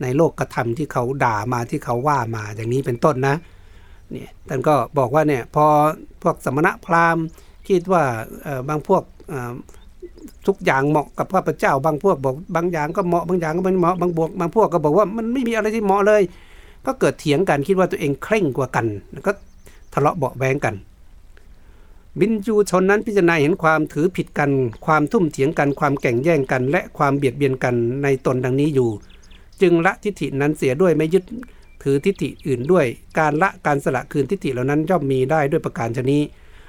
ในโลกกระทำที่เขาด่ามาที่เขาว่ามาอย่างนี้เป็นต้นนะ เนี่ยท่านก็บอกว่าเนี่ยพอพวกสมณะพราหมณ์คิดว่าบางพวกทุกอย่างเหมาะกับพระพเจ้า บางพวกบอกบางอย่างก็เหมาะบางอย่างก็ไม่เหมาะบางบวกบางพวกก็บอกว่ามันไม่มีอะไรที่เหมาะเลย ก็เกิดเถียงกันคิดว่าตัวเองเคร่งกว่ากันก็ทะเลาะเบาแวงกัน บินจูชนนั้นพิจารณาเห็นความถือผิดกัน ความทุ่มเถียงกันความแก่งแย่งกัน และความเบียดเบียนกันในตนดังนี้อยู่ จึงละทิฏฐินั้นเสียด้วยไม่ยึด ถือทิฏฐิอื่นด้วย การละการสละคืนทิฏฐิเหล่านั้นย่อมมีได้ด้วยประการชนี้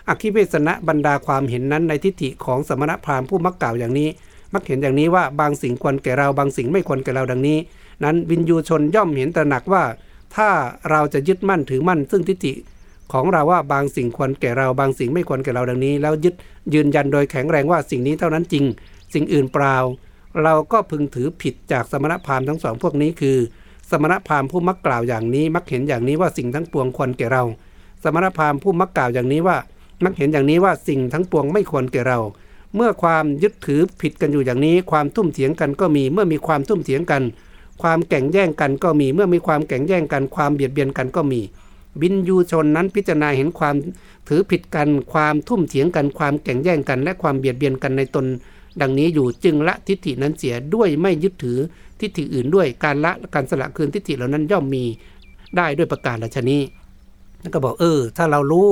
อคิเวสนะบรรดาความเห็นนั้นในทิฏฐิของสมณพราหมณ์ผู้มักกล่าวอย่างนี้ มักเห็นอย่างนี้ว่าบางสิ่งควรแก่เราบางสิ่งไม่ควรแก่เราดังนี้ นั้นวินยูชนย่อมเห็นตระหนักว่า ถ้าเราจะยึดมั่นถือมั่น ซึ่งทิฏฐิของเราว่าบางสิ่งควรแก่เราบางสิ่งไม่ควรแก่เราดังนี้ แล้วยึดยืนยันโดยแข็งแรงว่าสิ่งนี้เท่านั้นจริง สิ่งอื่นเปล่า เราก็พึงถือผิดจากสมณพราหมณ์ทั้งสองพวกนี้คือ สมณพราหมณ์ผู้มักกล่าวอย่างนี้ มักเห็นอย่างนี้ว่าสิ่งทั้งปวงควรแก่เรา สมณพราหมณ์ผู้มักกล่าวอย่างนี้ว่า มักเห็นอย่างนี้ว่าสิ่งทั้งปวงไม่ควรแก่เรา เมื่อความยึดถือผิดกันอยู่อย่างนี้ ความทุ่มเถียงกันก็มี เมื่อมีความทุ่มเถียงกัน ความแข่งแย่งกันก็มี เมื่อมีความแข่งแย่งกันความเบียดเบียนกันก็มี บินยูชนนั้นพิจารณาเห็นความถือผิดกัน ความทุ่มเถียงกัน ความแข่งแย่งกัน และความเบียดเบียนกันในตนดังนี้อยู่จึงละทิฏฐินั้นเสียด้วยไม่ยึดถือ ทิฏฐิอื่นด้วยการละการสละคืนทิฏฐิเหล่านั้นย่อมมีได้ด้วยประการละชนี้แล้วก็บอกเออ ถ้าเรารู้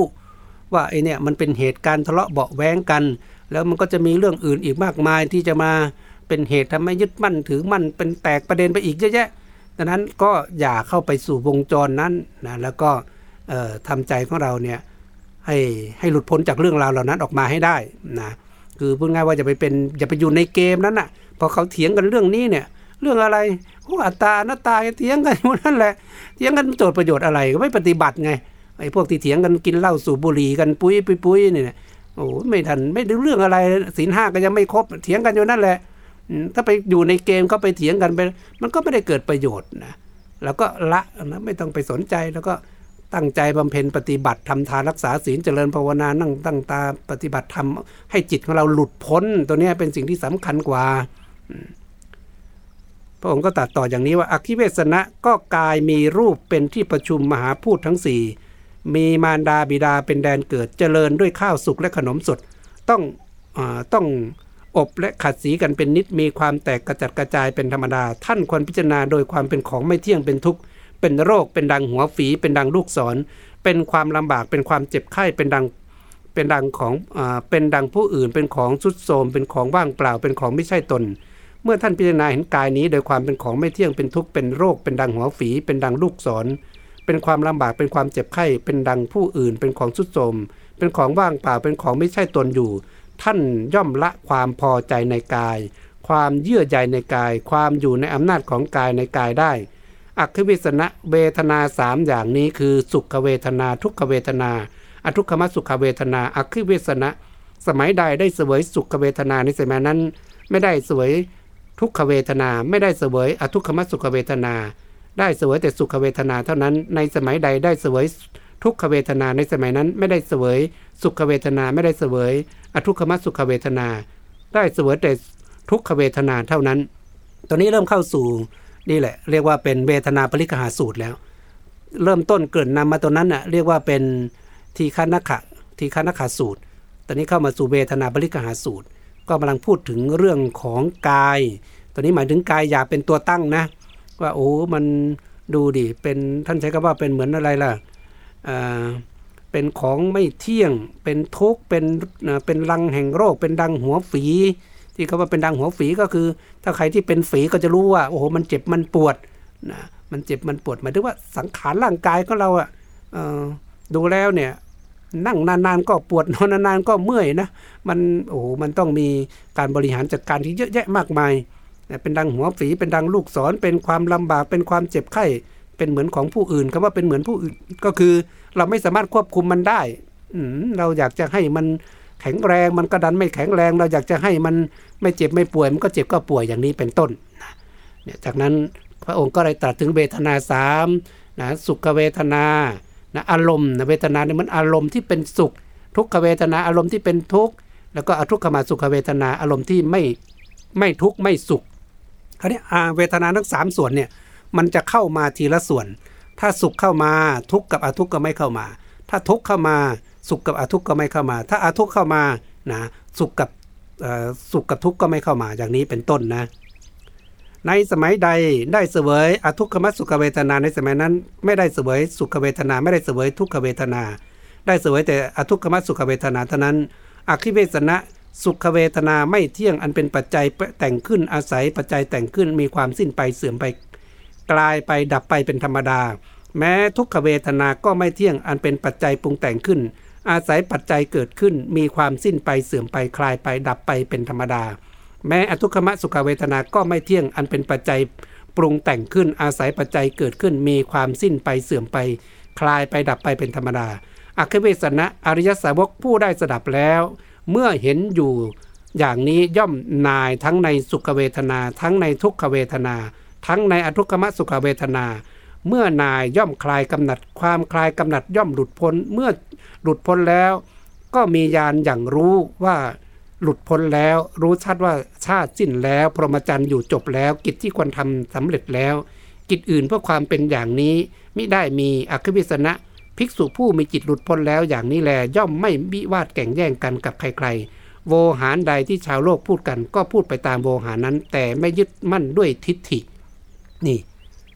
ว่าไอเนี่ยมันเป็นเหตุการณ์ทะเลาะเบาแว้งกัน แล้วมันก็จะมีเรื่องอื่นอีกมากมายที่จะมาเป็นเหตุทำให้ยึดมั่นถือมั่นเป็นแตกประเด็นไปอีกเยอะแยะดังนั้นก็อย่าเข้าไปสู่วงจรนั้นนะแล้วก็ทำใจของเราเนี่ยให้ให้หลุดพ้นจากเรื่องราวเหล่านั้นออกมาให้ได้นะคือพูดง่ายว่าจะไปเป็นอย่าไปอยู่ในเกมนั้นอะพอเขาเถียงกันเรื่องนี้เนี่ย เรื่องอะไรโอ้อัตตาหน้าตาเถียงกันอยู่นั่นแหละเถียงกันโจทย์ประโยชน์อะไรก็ไม่ปฏิบัติไงไอ้พวกที่เถียงกันกินเหล้าสูบบุหรี่กันปุ้ยปุ้ยปุ้ยเนี่ยโอ้ไม่ทันไม่ได้เรื่องอะไรศีลห้าก็ยังไม่ครบเถียงกันอยู่นั่นแหละถ้าไปอยู่ในเกมก็ไปเถียงกันไป มันก็ไม่ได้เกิดประโยชน์นะแล้วก็ละนะไม่ต้องไปสนใจแล้วก็ตั้งใจบำเพ็ญปฏิบัติทำทานรักษาศีลเจริญภาวนานั่งตั้งตาปฏิบัติทำให้จิตของเราหลุดพ้น ตัวนี้เป็นสิ่งที่สำคัญกว่า พระองค์ก็ตัดต่ออย่างนี้ว่าอคิเวสนะก็กายมีรูปเป็นที่ประชุมมหาพูดทั้งสี่มีมารดาบิดาเป็นแดนเกิดเจริญด้วยข้าวสุกและขนมสด ต้องอต้องอบและขัดสีกันเป็นนิดมีความแตกกระจัดกระจายเป็นธรรมดา ท่านควรพิจารณาโดยความเป็นของไม่เที่ยงเป็นทุกข์เป็นโรคเป็นดังหัวฝีเป็นดังลูกศร เป็นความลำบากเป็นความเจ็บไข้เป็นดังเป็นดังของอเป็นดังผู้อื่นเป็นของสุดโทมเป็นของว่างเปล่าเป็นของไม่ใช่ตน เมื่อท่านพิจารณาเห็นกายนี้ โดยความเป็นของไม่เที่ยงเป็นทุกข์เป็นโรค เป็นดังหัวฝี เป็นดังลูกศร เป็นความลำบากเป็นความเจ็บไข้เป็นดังผู้อื่น เป็นของสุดโทมเป็นของว่างเปล่าเป็นของไม่ใช่ตนอยู่ ท่านย่อมละความพอใจในกาย ความเยื่อใยในกาย ความอยู่ในอำนาจของกายในกายได้อักขวิสนะเวทนาสามอย่างนี้คือสุขเวทนา ทุกขเวทนา อทุกขมสุขเวทนาอักขวิสนะ สมัยใดได้เสวยสุขเวทนาในสมัยนั้น ไม่ได้เสวย ทุกขเวทนาไม่ได้เสวยอทุกขมสุขเวทนา ได้เสวยแต่สุขเวทนาเท่านั้นในสมัยใดได้เสวยทุกขเวทนาในสมัยนั้นไม่ได้เสวย สุขเวทนาไม่ได้เสวย อทุกขมสุขเวทนา ได้เสวยแต่ทุกขเวทนาเท่านั้นตอนนี้เริ่มเข้าสู่นี่แหละ เรียกว่าเป็นเวทนาปริกหาสูตรแล้ว เริ่มต้นเกิดนำมาตัวนั้นน่ะเรียกว่าเป็นทีฆานักขะทีฆานักขาสูตร ตอนนี้เข้ามาสู่เวทนาปริกหาสูตร ก็กำลังพูดถึงเรื่องของกายตอนนี้หมายถึงกายอย่าเป็นตัวตั้งนะ ว่าโอ้ มันดูดิ เป็นท่านใช้คำว่าเป็นเหมือนอะไรล่ะอ่าเป็นของไม่เที่ยง เป็นทุกข์ เป็นเป็นรังแห่งโรค เป็นดังหัวฝี ที่เขาว่าเป็นดังหัวฝีก็คือ ถ้าใครที่เป็นฝีก็จะรู้ว่า โอ้โห มันเจ็บ มันปวดนะ มันเจ็บ มันปวด หมายถึงว่าสังขารร่างกายของเราอะ่ะดูแล้วเนี่ย นั่งนานๆก็ปวดนอนนานๆก็เมื่อยนะมันโอ้โหมันต้องมีการบริหารจัดการที่เยอะแยะมากมายเป็นดังหัวฝีเป็นดังลูกศรเป็นความลำบากเป็นความเจ็บไข้เป็นเหมือนของผู้อื่นคำว่าเป็นเหมือนผู้อื่นก็คือเราไม่สามารถควบคุมมันได้อืเราอยากจะให้มันแข็งแรงมันก็ดันไม่แข็งแรง เราอยากจะให้มันไม่เจ็บไม่ป่วย มันก็เจ็บก็ป่วยอย่างนี้เป็นต้นเนี่ยจากนั้นพระองค์ก็ได้ตรัสถึงเวทนาสามนะสุขเวทนา นะอารมณ์นะเวทนาเนี่ยมันอารมณ์ที่เป็นสุข ทุกขเวทนาอารมณ์ที่เป็นทุกข์แล้วก็อทุกขมาสุขเวทนาอารมณ์ที่ไม่ไม่ทุกข์ไม่สุขคราวนี้เวทนาทั้งสามส่วนเนี่ยมันจะเข้ามาทีละส่วน ถ้าสุขเข้ามาทุกข์กับอทุกข์ก็ไม่เข้ามา ถ้าทุกข์เข้ามาสุขกับอทุกข์ก็ไม่เข้ามา ถ้าอทุกข์เข้ามานะสุขกับสุขกับทุกข์ก็ไม่เข้ามาอย่างนี้เป็นต้นนะ ในสมัยใดได้เสวยอทุกขมสุขเวทนาในสมัยนั้น ไม่ได้เสวยสุขเวทนาไม่ได้เสวยทุกขเวทนา ได้เสวยแต่อทุกขมสุขเวทนาเท่านั้นอคิเวสนะสุขเวทนาไม่เที่ยงอันเป็นปัจจัยแต่งขึ้นอาศัยปัจจัยแต่งขึ้นมีความสิ้นไปเสื่อมไป กลายไปดับไปเป็นธรรมดา แม้ทุกขเวทนาก็ไม่เที่ยงอันเป็นปัจจัยปรุงแต่งขึ้น อาศัยปัจจัยเกิดขึ้น มีความสิ้นไปเสื่อมไปคลายไปดับไปเป็นธรรมดา แม้อทุกขมสุขเวทนาก็ไม่เที่ยงอันเป็นปัจจัยปรุงแต่งขึ้นอาศัยปัจจัยเกิดขึ้นมีความสิ้นไปเสื่อมไป คลายไปดับไปเป็นธรรมดาอัคเวสนะอริยสาวกผู้ได้สดับแล้ว เมื่อเห็นอยู่อย่างนี้ย่อมนายทั้งในสุขเวทนา ทั้งในทุกขเวทนา ทั้งในอทุกขมสุขเวทนา เมื่อนายย่อมคลายกำหนัด ความคลายกำหนัดย่อมหลุดพ้นเมื่อหลุดพ้นแล้ว ก็มียานอย่างรู้ว่า หลุดพ้นแล้ว รู้ชัดว่าชาติสิ้นแล้ว พรหมจรรย์อยู่จบแล้ว กิจที่ควรทำสำเร็จแล้ว กิจอื่นเพื่อความเป็นอย่างนี้มิได้มีอควิสนะภิกษุผู้มีจิตหลุดพ้นแล้วอย่างนี้แล ย่อมไม่วิวาทแก่งแย่งกันกับใครๆโวหารใดที่ชาวโลกพูดกัน ก็พูดไปตามโวหารนั้น แต่ไม่ยึดมั่นด้วยทิฏฐิ นี่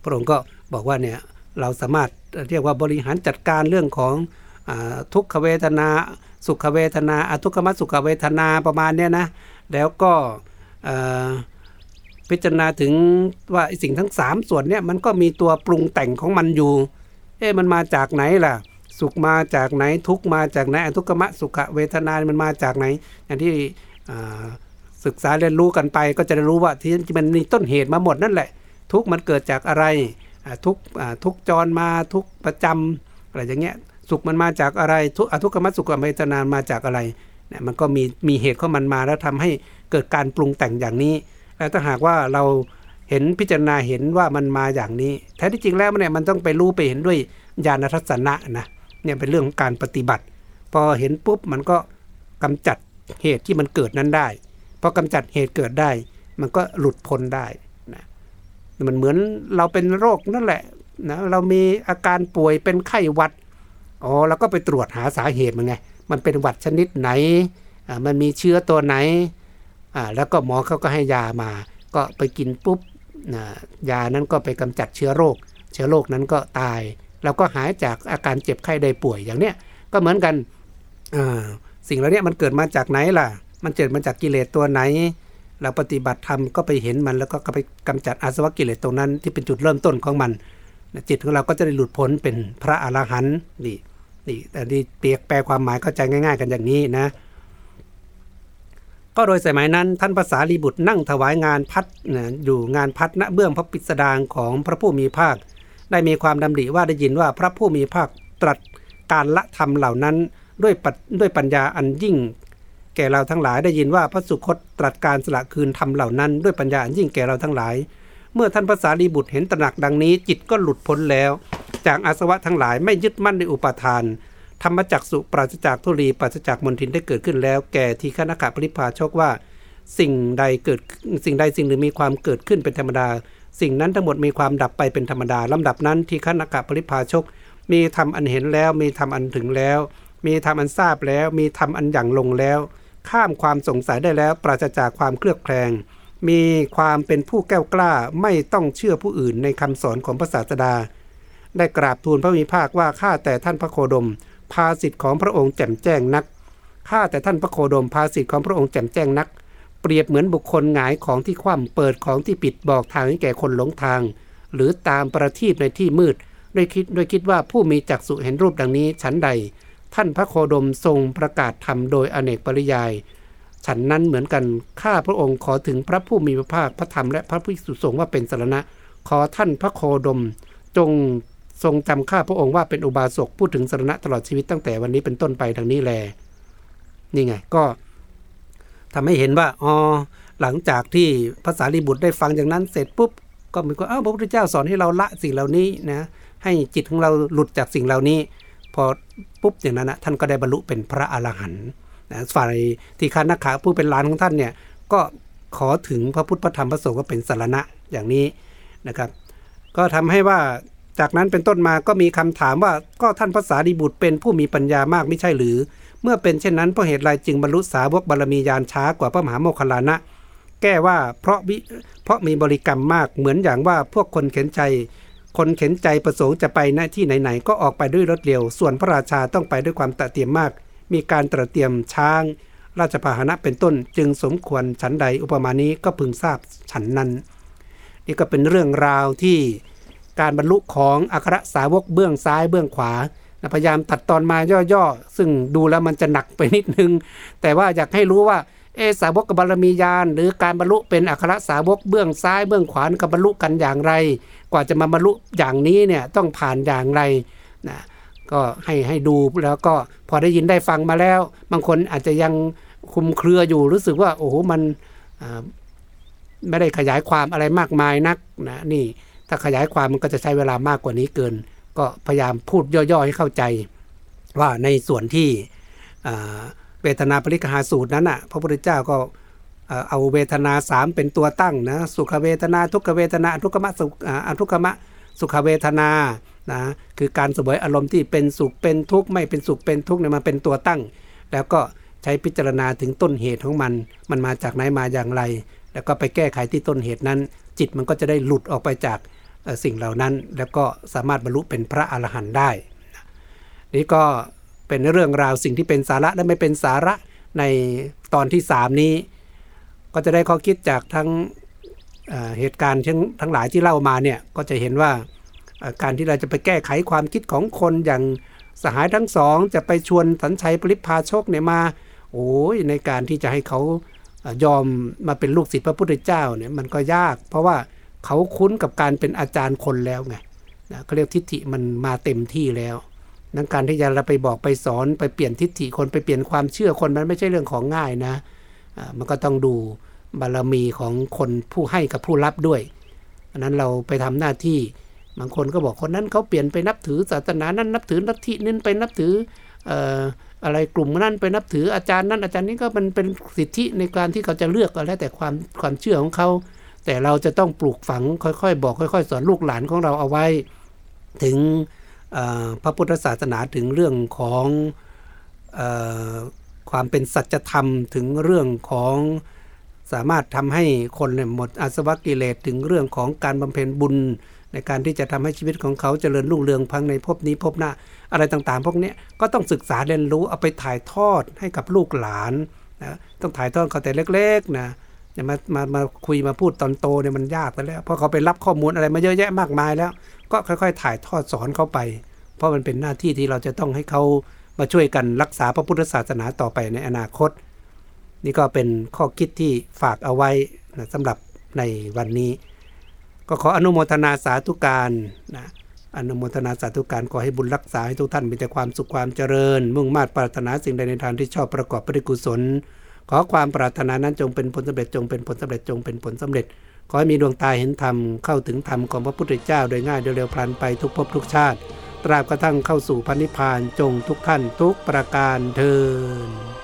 พระองค์ก็บอกว่าเนี่ยเราสามารถเรียกว่าบริหารจัดการเรื่องของอทุกขเวทนา สุขเวทนาอทุกขมสุขเวทนาประมาณเนี้ยนะแล้วก็พิจารณาถึงว่าสิ่งทั้ง 3 ส่วนเนี่ยมันก็มีตัวปรุงแต่งของมันอยู่ เอ๊ะมันมาจากไหนล่ะ สุขมาจากไหนทุกมาจากไหนอทุกขมสุขเวทนา มันมาจากไหน อย่างที่ศึกษาเรียนรู้กันไปก็จะได้รู้ว่าที่มันมีต้นเหตุมาหมดนั่นแหละ ทุกมันเกิดจากอะไรทุกทุกจรมาทุกประจำอะไรอย่างเงี้ย สุขมันมาจากอะไร ทุกอทุกขมสุขเวทนามาจากอะไรเนี่ยมันก็มีมีเหตุของมันมาแล้วทำให้เกิดการปรุงแต่งอย่างนี้ แล้วถ้าหากว่าเราเห็นพิจารณาเห็นว่ามันมาอย่างนี้ แท้ที่จริงแล้วเนี่ยมันต้องไปรู้ไปเห็นด้วยญาณทัศนะนะเนี่ยเป็นเรื่องของการปฏิบัติ พอเห็นปุ๊บมันก็กำจัดเหตุที่มันเกิดนั้นได้พอกำจัดเหตุเกิดได้ มันก็หลุดพ้นได้นะมันเหมือนเราเป็นโรคนั่นแหละนะเรามีอาการป่วยเป็นไข้หวัด อ๋อแล้วก็ไปตรวจหาสาเหตุมันไง มันเป็นหวัดชนิดไหนอ่ามันมีเชื้อตัวไหนอ่าแล้วก็หมอเขาก็ให้ยามา ก็ไปกินปุ๊บนะยานั้นก็ไปกำจัดเชื้อโรค เชื้อโรคนั้นก็ตายแล้วก็หายจากอาการเจ็บไข้ได้ป่วยอย่างเนี้ยก็เหมือนกันสิ่งเหล่านี้มันเกิดมาจากไหนล่ะ มันเกิดมาจากกิเลสตัวไหน เราปฏิบัติธรรมก็ไปเห็นมันแล้วก็ไปกำจัดอาสวะกิเลสตรงนั้นที่เป็นจุดเริ่มต้นของมัน จิตของเราก็จะได้หลุดพ้นเป็นพระอรหันต์นี่ นี่แต่นี่เปียกแปลความหมายเข้าใจง่าย ๆ กันอย่างนี้นะ ก็โดยสมัยนั้นท่านภาษาลีบุตรนั่งถวายงานพัดนะอยู่งานพัดณเบื้องพระปิสดางของพระผู้มีภาค ได้มีความดำริว่าได้ยินว่าพระผู้มีภาคตรัสการละธรรมเหล่านั้นด้วยด้วยปัญญาอันยิ่ง แก่เราทั้งหลายได้ยินว่าพระสุคตตรัสการสละคืนธรรมเหล่านั้น ด้วยปัญญาอันยิ่งแก่เราทั้งหลาย เมื่อท่านภาษาลีบุตรเห็นตระหนักดังนี้ จิตก็หลุดพ้นแล้ว จากอาสวะทั้งหลายไม่ยึดมั่นในอุปาทานธรรมจักสุปราศจากทุลีปราศจากมนทินได้เกิดขึ้นแล้ว แก่ทีฆนากะปริพาชกว่า สิ่งใดเกิดสิ่งใดสิ่งหนึ่งมีความเกิดขึ้นเป็นธรรมดา สิ่งนั้นทั้งหมดมีความดับไปเป็นธรรมดาลำดับนั้นทีฆนากะปริพาชก มีธรรมอันเห็นแล้วมีธรรมอันถึงแล้ว มีธรรมอันทราบแล้ว มีธรรมอันอย่างลงแล้ว ข้ามความสงสัยได้แล้วปราศจากความเคลือบแคลง มีความเป็นผู้แก้วกล้าไม่ต้องเชื่อผู้อื่นในคำสอนของพระศาสดา ได้กราบทูลพระมีภาคว่าข้าแต่ท่านพระโคดม ภาสิทธิ์ของพระองค์แจ่มแจ้งนักข้าแต่ท่านพระโคดมภาสิทธิ์ของพระองค์แจ่มแจ้งนัก เปรียบเหมือนบุคคลหงายของที่คว่ำเปิดของที่ปิดบอกทางให้แก่คนหลงทาง หรือตามประทีปในที่มืดด้วยคิดด้วยคิดว่าผู้มีจักษุเห็นรูปดังนี้ฉันใด ท่านพระโคดมทรงประกาศธรรมโดยอเนกปริยาย ฉันนั้นเหมือนกันข้าพระองค์ขอถึงพระผู้มีพระภาคพระธรรมและพระผู้สุสงว่าเป็นสารณะ ขอท่านพระโคดม จงทรงจำข้าพระองค์ว่าเป็นอุบาสกพูดถึงสารณะตลอดชีวิตตั้งแต่วันนี้เป็นต้นไปดังนี้แล นี่ไงก็ทำให้เห็นว่าอ๋อหลังจากที่ภาษาลีบุตรได้ฟังอย่างนั้นเสร็จปุ๊บก็มีว่าอ้าวพระพุทธเจ้าสอนให้เราละสิ่งเหล่านี้นะให้จิตของเราหลุดจากสิ่งเหล่านี้ พอปุ๊บอย่างนั้นนะท่านก็ได้บรรลุเป็นพระอรหันต์ นะฝ่ายที่คานักขาผู้เป็นหลานของท่านเนี่ยก็ขอถึงพระพุทธพระธรรมพระสงฆ์ว่าเป็นสารณะอย่างนี้นะครับ ก็ทำให้ว่าจากนั้นเป็นต้นมาก็มีคำถามว่าก็ท่านภาษาดีบุตรเป็นผู้มีปัญญามากไม่ใช่หรือ เมื่อเป็นเช่นนั้นเพราะเหตุไรจึงบรรลุสาวกบารมียานช้ากว่าพระมหาโมคคลานะ แก้ว่าเพราะวิเพราะมีบริกรรมมากเหมือนอย่างว่าพวกคนเข็นใจ คนเข็นใจประสงค์จะไปณที่ไหนๆก็ออกไปด้วยรถเร็ว ส่วนพระราชาต้องไปด้วยความตะเตรียมมาก มีการตระเตรียมช้าง ราชพาหนะเป็นต้นจึงสมควรฉันใดอุปมานี้ก็พึงทราบฉันนั้น นี่ก็เป็นเรื่องราวที่การบรรลุของอัครสาวกเบื้องซ้ายเบื้องขวาพยายามตัดตอนมาย่อๆ ซึ่งดูแล้วมันจะหนักไปนิดนึง แต่ว่าอยากให้รู้ว่าเอสาวกกับบารมีญาณหรือการบรรลุเป็นอัครสาวกเบื้องซ้ายเบื้องขวากับบรรลุกันอย่างไร กว่าจะมาบรรลุอย่างนี้เนี่ยต้องผ่านอย่างไรนะ ก็ให้ให้ดูแล้วก็พอได้ยินได้ฟังมาแล้ว บางคนอาจจะยังคุมเครืออยู่รู้สึกว่า โอ้โหมันไม่ได้ขยายความอะไรมากมายนักนะนี่ถ้าขยายความมันก็จะใช้เวลามากกว่านี้เกิน ก็พยายามพูดย่อๆให้เข้าใจ ว่าในส่วนที่เวทนาปริกหาสูตรนั้นอะพระพุทธเจ้าก็เอาเวทนาสามเป็นตัวตั้งนะสุขเวทนาทุกขเวทนาทุกขมะสุอทุกขมะสุขเวทนา นะคือการสวยอารมณ์ที่เป็นสุขเป็นทุกข์ไม่เป็นสุขเป็นทุกข์เนี่ยมันเป็นตัวตั้ง แล้วก็ใช้พิจารณาถึงต้นเหตุของมัน มันมาจากไหนมาอย่างไร แล้วก็ไปแก้ไขที่ต้นเหตุนั้น จิตมันก็จะได้หลุดออกไปจากสิ่งเหล่านั้น แล้วก็สามารถบรรลุเป็นพระอรหันต์ได้นี่ก็เป็นเรื่องราวสิ่งที่เป็นสาระและไม่เป็นสาระในตอนที่ 3 นี้ ก็จะได้ข้อคิดจากทั้งเหตุการณ์ทั้งทั้งหลายที่เล่ามาเนี่ยก็จะเห็นว่า การที่เราจะไปแก้ไขความคิดของคนอย่างสหายทั้งสอง จะไปชวนสัญชัยปริพาโชกเนี่ยมา โอ้ยในการที่จะให้เขายอมมาเป็นลูกศิษย์พระพุทธเจ้าเนี่ยมันก็ยาก เพราะว่าเขาคุ้นกับการเป็นอาจารย์คนแล้วไงนะเขาเรียกทิฏฐิมันมาเต็มที่แล้วนังการที่จะเราไปบอกไปสอนไปเปลี่ยนทิฏฐิคนไปเปลี่ยนความเชื่อคนมันไม่ใช่เรื่องของง่ายนะมันก็ต้องดูบารมีของคนผู้ให้กับผู้รับด้วยอันนั้นเราไปทำหน้าที่ บางคนก็บอกคนนั้นเขาเปลี่ยนไปนับถือศาสนานั้นนับถือนัทธินั้นไปนับถืออะไรกลุ่มนั้นไปนับถืออาจารย์นั้นอาจารย์นี้ก็มันเป็นสิทธิในการที่เขาจะเลือกก็แล้วแต่ความความเชื่อของเขา แต่เราจะต้องปลูกฝังค่อยๆ บอกค่อย ๆ สอนลูกหลานของเราเอาไว้ ถึงพระพุทธศาสนาถึงเรื่องของอความเป็นสัจธรรมถึงเรื่องของสามารถทำให้คนเนี่ยหมดอาสวะกิเลสถึงเรื่องของการบำเพ็ญบุญ ในการที่จะทำให้ชีวิตของเขาเจริญรุ่งเรืองพังในภพนี้ภพหน้า อะไรต่างๆ พวกนี้ก็ต้องศึกษาเรียนรู้เอาไปถ่ายทอดให้กับลูกหลานนะต้องถ่ายทอดเขาแต่เล็กๆนะจะมามามาคุยมาพูดตอนโตเนี่ยมันยากไปแล้ว เพราะเขาไปรับข้อมูลอะไรมาเยอะแยะมากมายแล้ว ก็ค่อยๆ ถ่ายทอดสอนเขาไป เพราะมันเป็นหน้าที่ที่เราจะต้องให้เขามาช่วยกันรักษาพระพุทธศาสนาต่อไปในอนาคต นี่ก็เป็นข้อคิดที่ฝากเอาไว้นะสำหรับในวันนี้ ก็ขออนุโมทนาสาธุการนะอนุโมทนาสาธุการขอให้บุญรักษาให้ทุกท่านมีแต่ความสุขความเจริญ มุ่งมา่ปรารถนาสิ่งใดในทางที่ชอบประกอบปฏิกุศล ขอความปรารถนานั้นจงเป็นผลสำเร็จจงเป็นผลสำเร็จจงเป็นผลสำเร็จ ขอให้มีดวงตาเห็นธรรมเข้าถึงธรรมของพระพุทธเจ้าโดยง่ายโดยเร็วพลันไปทุกภพทุกชาติ ตราบกระทั่งเข้าสู่พันนิพพานจงทุกท่านทุกประการเทิน